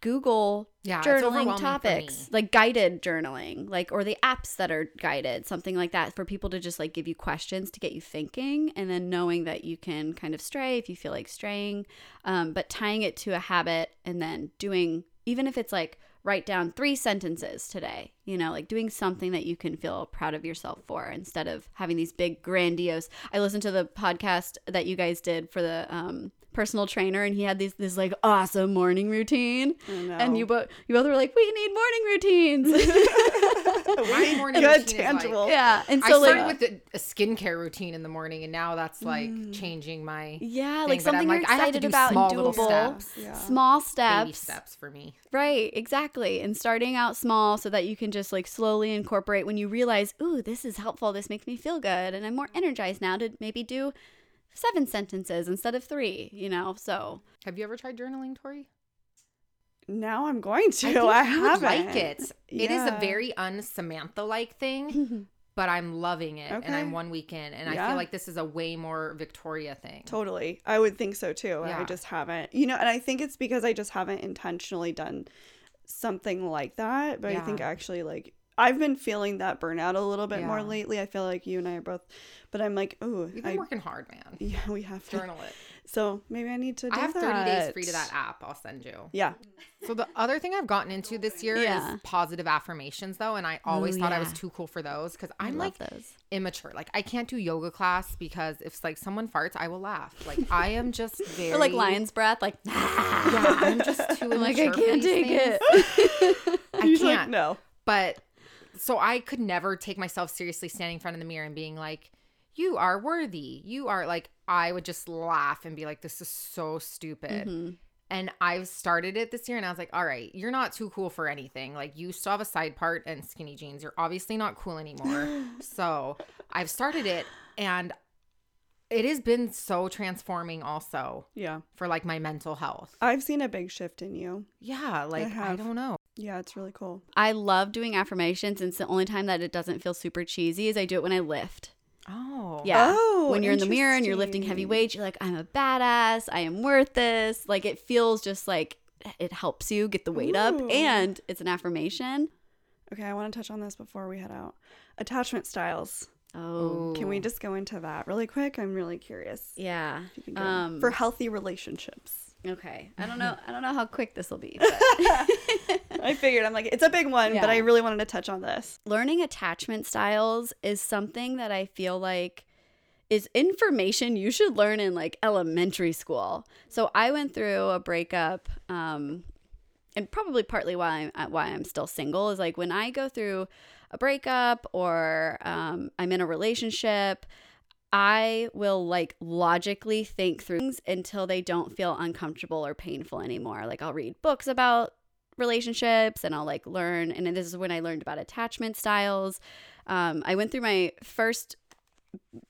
Google Yeah, journaling topics, like guided journaling, like or the apps that are guided, something like that, for people to just like give you questions to get you thinking, and then knowing that you can kind of stray if you feel like straying, um, but tying it to a habit and then doing even if it's like write down three sentences today, you know, like doing something that you can feel proud of yourself for instead of having these big grandiose. I listened to the podcast that you guys did for the um, personal trainer, and he had these this like awesome morning routine. I know. And you both you both were like, we need morning routines. My morning Good routine is, like- yeah, and I so started like, with a, a skincare routine in the morning, and now that's like mm. changing my yeah, thing, like but I'm something like, you're I have to excited do about small and little doable. steps. Yeah. Small steps, baby steps for me. right? Exactly, and starting out small so that you can just like slowly incorporate when you realize, ooh, this is helpful. This makes me feel good, and I'm more mm. energized now to maybe do seven sentences instead of three. You know, so Have you ever tried journaling, Tori? Now I'm going to. I I, think you haven't. like it. It is a very un-Samantha like thing, but I'm loving it, and I'm one week in, and I feel like this is a way more Victoria thing. Totally. I would think so too. I just haven't. You know, and I think it's because I just haven't intentionally done something like that. But I think actually, like, I've been feeling that burnout a little bit more lately. I feel like you and I are both, but I'm like, oh, You've been I, working hard, man. yeah, we have to. Journal it. So maybe I need to. Do I have 30 days free to that app. I'll send you. Yeah. So the other thing I've gotten into this year Yeah. is positive affirmations, though, and I always Ooh, thought I was too cool for those because I'm like those. immature. Like I can't do yoga class because if like someone farts, I will laugh. Like I am just very Or like lion's breath, like Yeah, I'm just too I'm like I can't take things. it. I can't. no. But so I could never take myself seriously standing in front of the mirror and being like, "You are worthy. You are like." I would just laugh and be like, "This is so stupid." Mhm. And I've started it this year, and I was like, "All right, you're not too cool for anything. Like you still have a side part and skinny jeans. You're obviously not cool anymore." so I've started it, and it has been so transforming, also Yeah. for like my mental health. I've seen a big shift in you. Yeah, like I, have. don't know. Yeah, it's really cool. I love doing affirmations, and it's the only time that it doesn't feel super cheesy is I do it when I lift. Oh. Yeah. Oh, when you're in the mirror and you're lifting heavy weights, you're like, I'm a badass. I am worth this. Like it feels just like it helps you get the weight up and it's an affirmation. Okay, I want to touch on this before we head out. Attachment styles. Oh. Can we just go into that really quick? I'm really curious. Yeah. If you can go. Um, For healthy relationships. Okay. I don't know. I don't know how quick this will be. But I figured I'm like it's a big one, but I really wanted to touch on this. learning attachment styles is something that I feel like is information you should learn in like elementary school. So I went through a breakup um and probably partly why I'm why I'm still single is like when I go through a breakup or um, I'm in a relationship, I will like logically think through things until they don't feel uncomfortable or painful anymore. Like I'll read books about relationships and I'll like learn. And this is when I learned about attachment styles. Um, I went through my first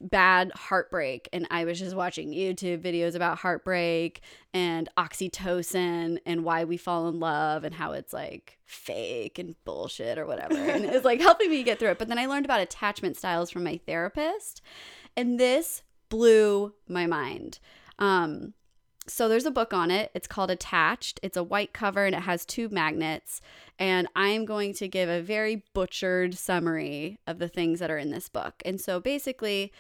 bad heartbreak and I was just watching YouTube videos about heartbreak and oxytocin and why we fall in love and how it's like fake and bullshit or whatever. and it's like helping me get through it. But then I learned about attachment styles from my therapist and this blew my mind. Um, so there's a book on it. It's called Attached. It's a white cover and it has two magnets. And I'm going to give a very butchered summary of the things that are in this book. And so basically,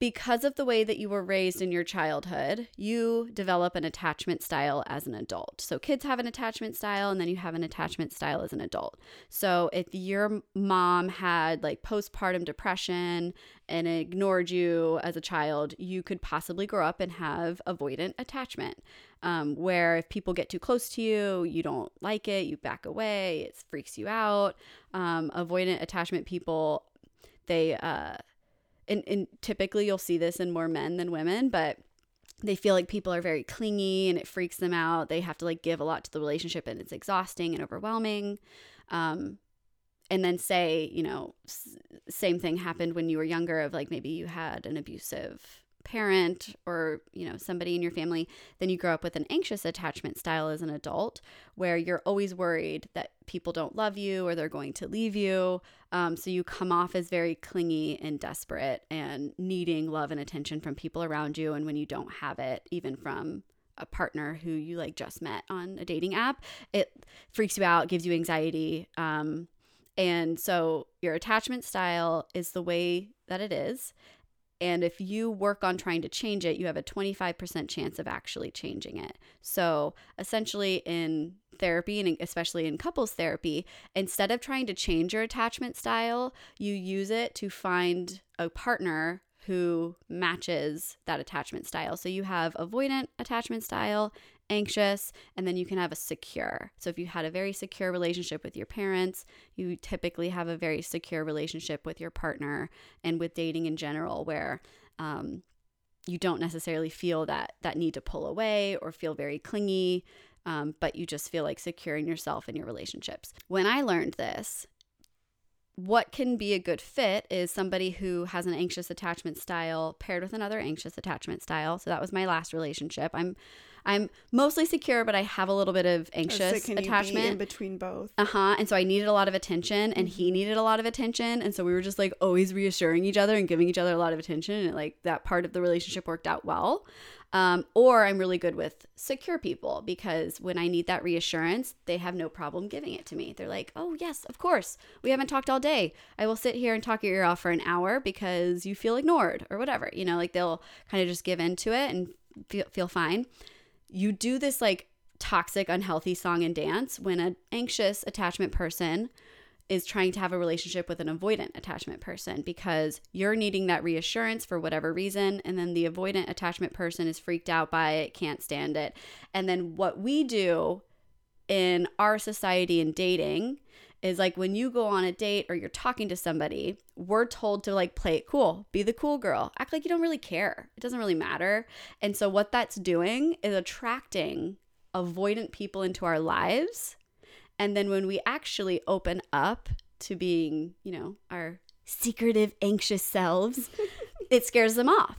because of the way that you were raised in your childhood, you develop an attachment style as an adult. So kids have an attachment style and then you have an attachment style as an adult. So if your mom had like postpartum depression and ignored you as a child, you could possibly grow up and have avoidant attachment. Um, where if people get too close to you, you don't like it, you back away, it freaks you out. Um, avoidant attachment people, they, uh, and, and typically you'll see this in more men than women, but they feel like people are very clingy and it freaks them out. They have to like give a lot to the relationship and it's exhausting and overwhelming. Um, and then say, you know, s- same thing happened when you were younger of like maybe you had an abusive parent or, you know, somebody in your family, then you grow up with an anxious attachment style as an adult where you're always worried that people don't love you or they're going to leave you. Um, so you come off as very clingy and desperate and needing love and attention from people around you. And when you don't have it, even from a partner who you like just met on a dating app, it freaks you out, gives you anxiety. Um, and so your attachment style is the way that it is. And if you work on trying to change it, you have a 25% chance of actually changing it. So, essentially, in therapy and especially in couples therapy, instead of trying to change your attachment style, you use it to find a partner who matches that attachment style. So, you have avoidant attachment style, anxious, and then you can have a secure. So, if you had a very secure relationship with your parents, you typically have a very secure relationship with your partner and with dating in general, where um, you don't necessarily feel that that need to pull away or feel very clingy, um, but you just feel like secure in yourself and your relationships. When I learned this, what can be a good fit is somebody who has an anxious attachment style paired with another anxious attachment style. So that was my last relationship. I'm I'm mostly secure, but I have a little bit of So anxious be attachment. in between both? Uh huh. And so I needed a lot of attention, and he needed a lot of attention, and so we were just like always reassuring each other and giving each other a lot of attention, and like that part of the relationship worked out well. Um, or I'm really good with secure people because when I need that reassurance, they have no problem giving it to me. They're like, "Oh yes, of course. We haven't talked all day. I will sit here and talk your ear off for an hour because you feel ignored or whatever." You know, like they'll kind of just give into it and feel feel fine you do this like toxic unhealthy song and dance when an anxious attachment person is trying to have a relationship with an avoidant attachment person because you're needing that reassurance for whatever reason and then the avoidant attachment person is freaked out by it can't stand it. And then what we do in our society and dating is like when you go on a date or you're talking to somebody, we're told to like play it cool, be the cool girl, act like you don't really care. It doesn't really matter. And so, what that's doing is attracting avoidant people into our lives. And then, when we actually open up to being, you know, our secretive, anxious selves, it scares them off.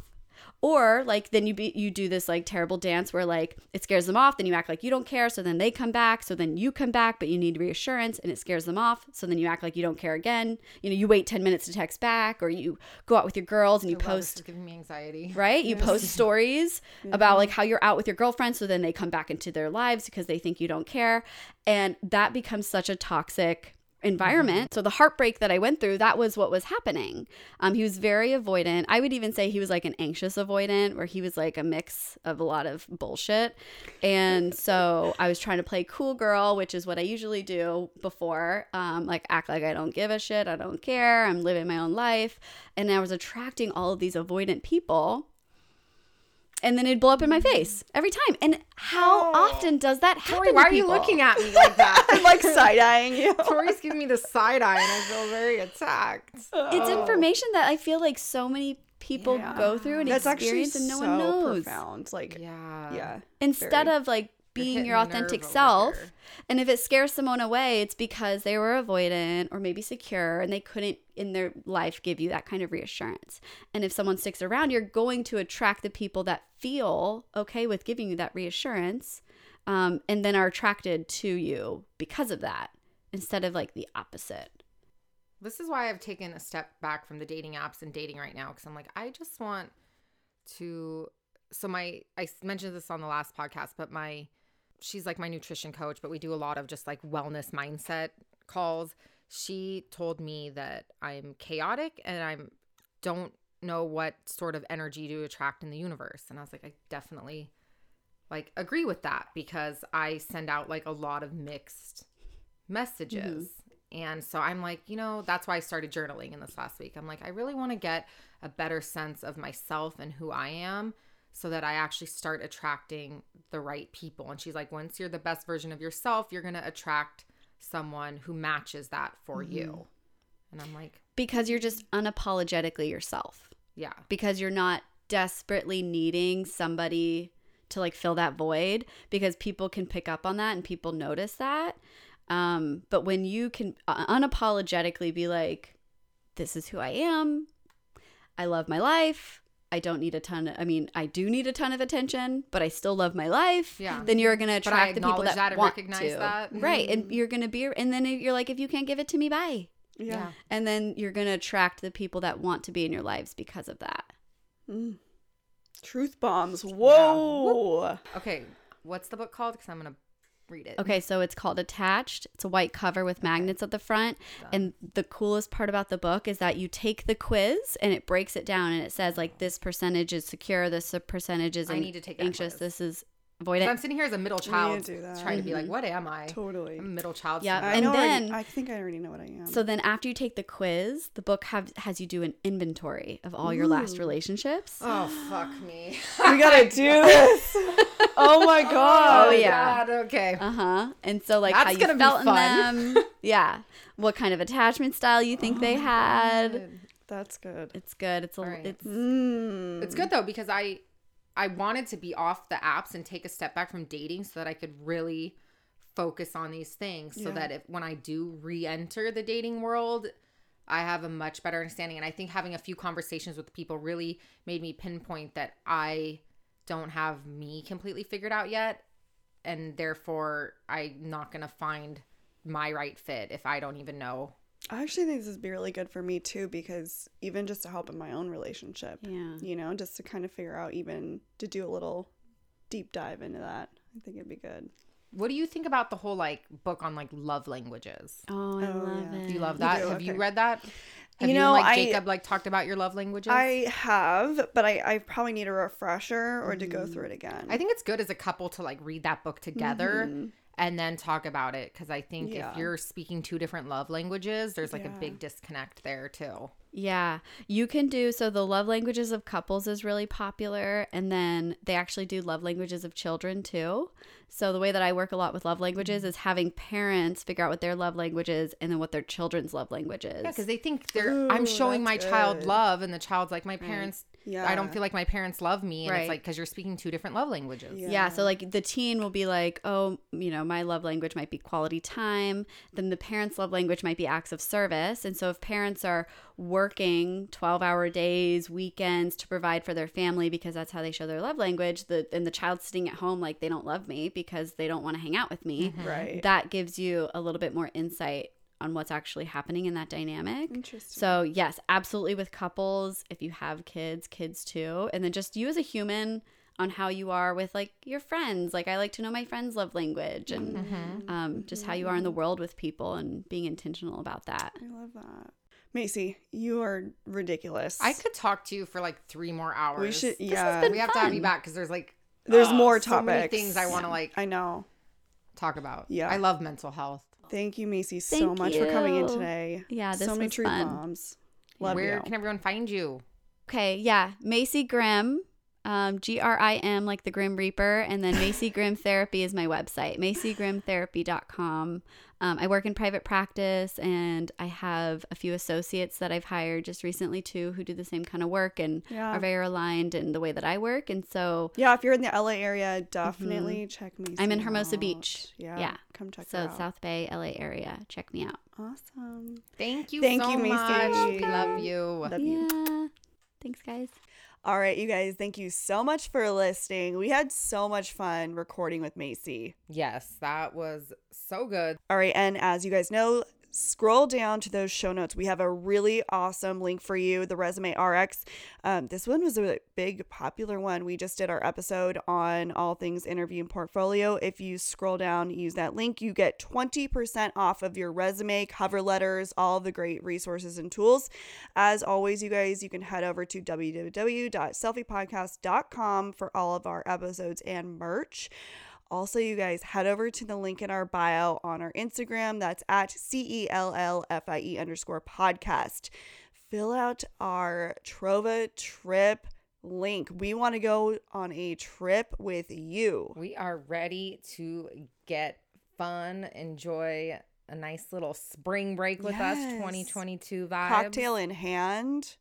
Or like then you be you do this like terrible dance where like it scares them off, then you act like you don't care, so then they come back, so then you come back, but you need reassurance and it scares them off, so then you act like you don't care again. You know, you wait 10 minutes to text back or you go out with your girls and you Oh, post is giving me anxiety. right? You post stories about like how you're out with your girlfriend, so then they come back into their lives because they think you don't care. And that becomes such a toxic environment. So the heartbreak that I went through, that was what was happening. Um, he was very avoidant. I would even say he was like an anxious avoidant, where he was like a mix of a lot of bullshit. And so I was trying to play cool girl, which is what I usually do before, um, like act like I don't give a shit, I don't care, I'm living my own life. And I was attracting all of these avoidant people and then it'd blow up in my face every time. And how often does that happen? Tori, to why are you looking at me like that? I'm like side eyeing you. Tori's giving me the side eye, and I feel very attacked. It's information that I feel like so many people Yeah. go through and That's experience, and no so one knows. profound. Like, Yeah. yeah. Instead Very. of like being your authentic self, and if it scares someone away, it's because they were avoidant or maybe secure, and they couldn't in their life give you that kind of reassurance. And if someone sticks around, you're going to attract the people that feel okay with giving you that reassurance, um, and then are attracted to you because of that, instead of like the opposite. This is why I've taken a step back from the dating apps and dating right now because I'm like, I just want to. So, my, I mentioned this on the last podcast, but my, she's like my nutrition coach, but we do a lot of just like wellness mindset calls. She told me that I'm chaotic and I'm don't know what sort of energy to attract in the universe. And I was like, I definitely like agree with that because I send out like a lot of mixed messages. Mm-hmm. And so I'm like, you know, that's why I started journaling in this last week. I'm like, I really want to get a better sense of myself and who I am so that I actually start attracting the right people. And she's like, once you're the best version of yourself, you're going to attract someone who matches that for you. And I'm like, Because you're just unapologetically yourself. yeah. because you're not desperately needing somebody to like fill that void because people can pick up on that and people notice that um, but when you can uh, unapologetically be like this is who i am i love my life i don't need a ton of, i mean i do need a ton of attention but i still love my life Yeah. then you're gonna attract the people that, that and want recognize to that. right and mm-hmm. you're gonna be and then you're like if you can't give it to me bye Yeah. and then you're gonna attract the people that want to be in your lives because of that mm. Truth bombs. Whoa. Okay. What's the book called? Because I'm going to read it. Okay, so it's called Attached. It's a white cover with magnets at the front. And the coolest part about the book is that you take the quiz and it breaks it down and it says like this percentage is secure, this percentage is I need to take anxious, quiz. this is 'Cause avoidant. I'm sitting here as a middle child do that. trying to be like, what am I? Totally. I'm a middle child. Yeah. syndrome. I And know. already- then- I think I already know what I am. So then after you take the quiz, the book have, has you do an inventory of all your last relationships. Oh, fuck me. we gotta do this. oh my god. Oh, yeah. God, okay. Uh huh. And so, like, how That's you gonna be felt in them. yeah. What kind of attachment style you think they had. That's good. It's good. It's a, All right. it's, Mm. It's good though because I I wanted to be off the apps and take a step back from dating so that I could really focus on these things so Yeah. that if when I do re-enter the dating world I have a much better understanding and I think having a few conversations with people really made me pinpoint that I don't have me completely figured out yet and therefore I'm not going to find my right fit if I don't even know. I actually think this would be really good for me too because even just to help in my own relationship, yeah. you know, just to kind of figure out even to do a little deep dive into that. I think it'd be good. What do you think about the whole like book on like love languages? Oh, I Oh, love yeah. it. Do you love You that? do? Have you read that? Have You you, know, like I- Jacob like talked about your love languages? I have, but I, I probably need a refresher or to go through it again. I think it's good as a couple to like read that book together Mhm. And then talk about it because I think Yeah. if you're speaking two different love languages, there's like Yeah. a big disconnect there too. Yeah, you can do so. The love languages of couples is really popular, and then they actually do love languages of children too. So the way that I work a lot with love languages is having parents figure out what their love language is, and then what their children's love language is. Yeah, because they think they're Ooh, I'm showing my that's child love, and the child's like, my parents Yeah. I don't feel like my parents love me. And Right. it's like, because you're speaking two different love languages. Yeah. Yeah. So like the teen will be like, oh, you know, my love language might be quality time. Then the parents' love language might be acts of service. And so if parents are working 12 hour days, weekends to provide for their family because that's how they show their love language, the and the child's sitting at home like they don't love me because they don't want to hang out with me, mm-hmm. Right. that gives you a little bit more insight on what's actually happening in that dynamic. Interesting. So, yes, absolutely with couples, if you have kids, kids too. And then just you as a human on how you are with like your friends. Like, I like to know my friends' love language and Mm-hmm. um, just how you are in the world with people and being intentional about that. I love that. Macy, you are ridiculous. I could talk to you for like three more hours. We should. has Yeah. been we have to have you back because there's like There's uh, more so many topics. things I want to like I know. talk about. Yeah. I love mental health. Thank you, Macy, so Thank much for coming in today. Yeah, this so many was truth fun. bombs. Love Where you. can everyone find you? Okay, yeah. Macy Grim, um, G R I M, like the Grim Reaper. And then Macy Grim Therapy is my website, macygrimtherapy.com. Um, I work in private practice and I have a few associates that I've hired just recently too who do the same kind of work and Yeah. are very aligned in the way that I work. And so, yeah, if you're in the LA area, definitely check Macy. Mm-hmm. I'm in Hermosa out. Beach. Yeah. Yeah. Come check so her out. South Bay, LA area. Check me out. Awesome. Thank you Thank so you, Macy. much. We love you. Love you. Yeah. Thanks, guys. All right, you guys, thank you so much for listening. We had so much fun recording with Macy. Yes, that was so good. All right, and as you guys know, scroll down to those show notes. We have a really awesome link for you, the Resume RX. Um, this one was a big, popular one. We just did our episode on all things interview and portfolio. If you scroll down, use that link, you get 20% off of your resume, cover letters, all the great resources and tools. As always, you guys, you can head over to www.cellfiepodcast.com for all of our episodes and merch. Also, you guys head over to the link in our bio on our Instagram. That's at C E L L F I E underscore podcast. Fill out our TrovaTrip link. We want to go on a trip with you. We are ready to get fun, enjoy a nice little spring break with us, 2022 vibes. Cocktail in hand.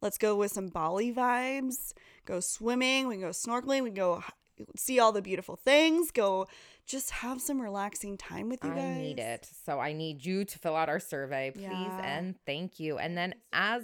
Let's go with some Bali vibes. Go swimming. We can go snorkeling. We can go see all the beautiful things. Go just have some relaxing time with you guys. I need it. So I need you to fill out our survey, please. Yeah. And thank you. And then, as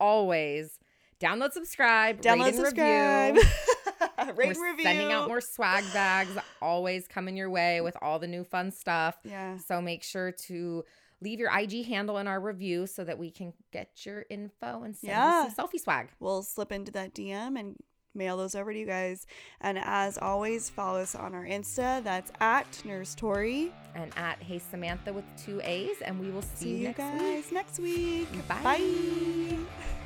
always, download, subscribe, Download, rate, and subscribe. review. Rate We're review. sending out more swag bags, always coming your way with all the new fun stuff. Yeah. So make sure to leave your IG handle in our review so that we can get your info and send Yeah. you some Cellfie swag. We'll slip into that DM and mail those over to you guys. And as always, follow us on our Insta. That's at Nurse Tori. And at Hey Samantha with two A's, and we will see, See you you next guys week. next week. Bye. Bye.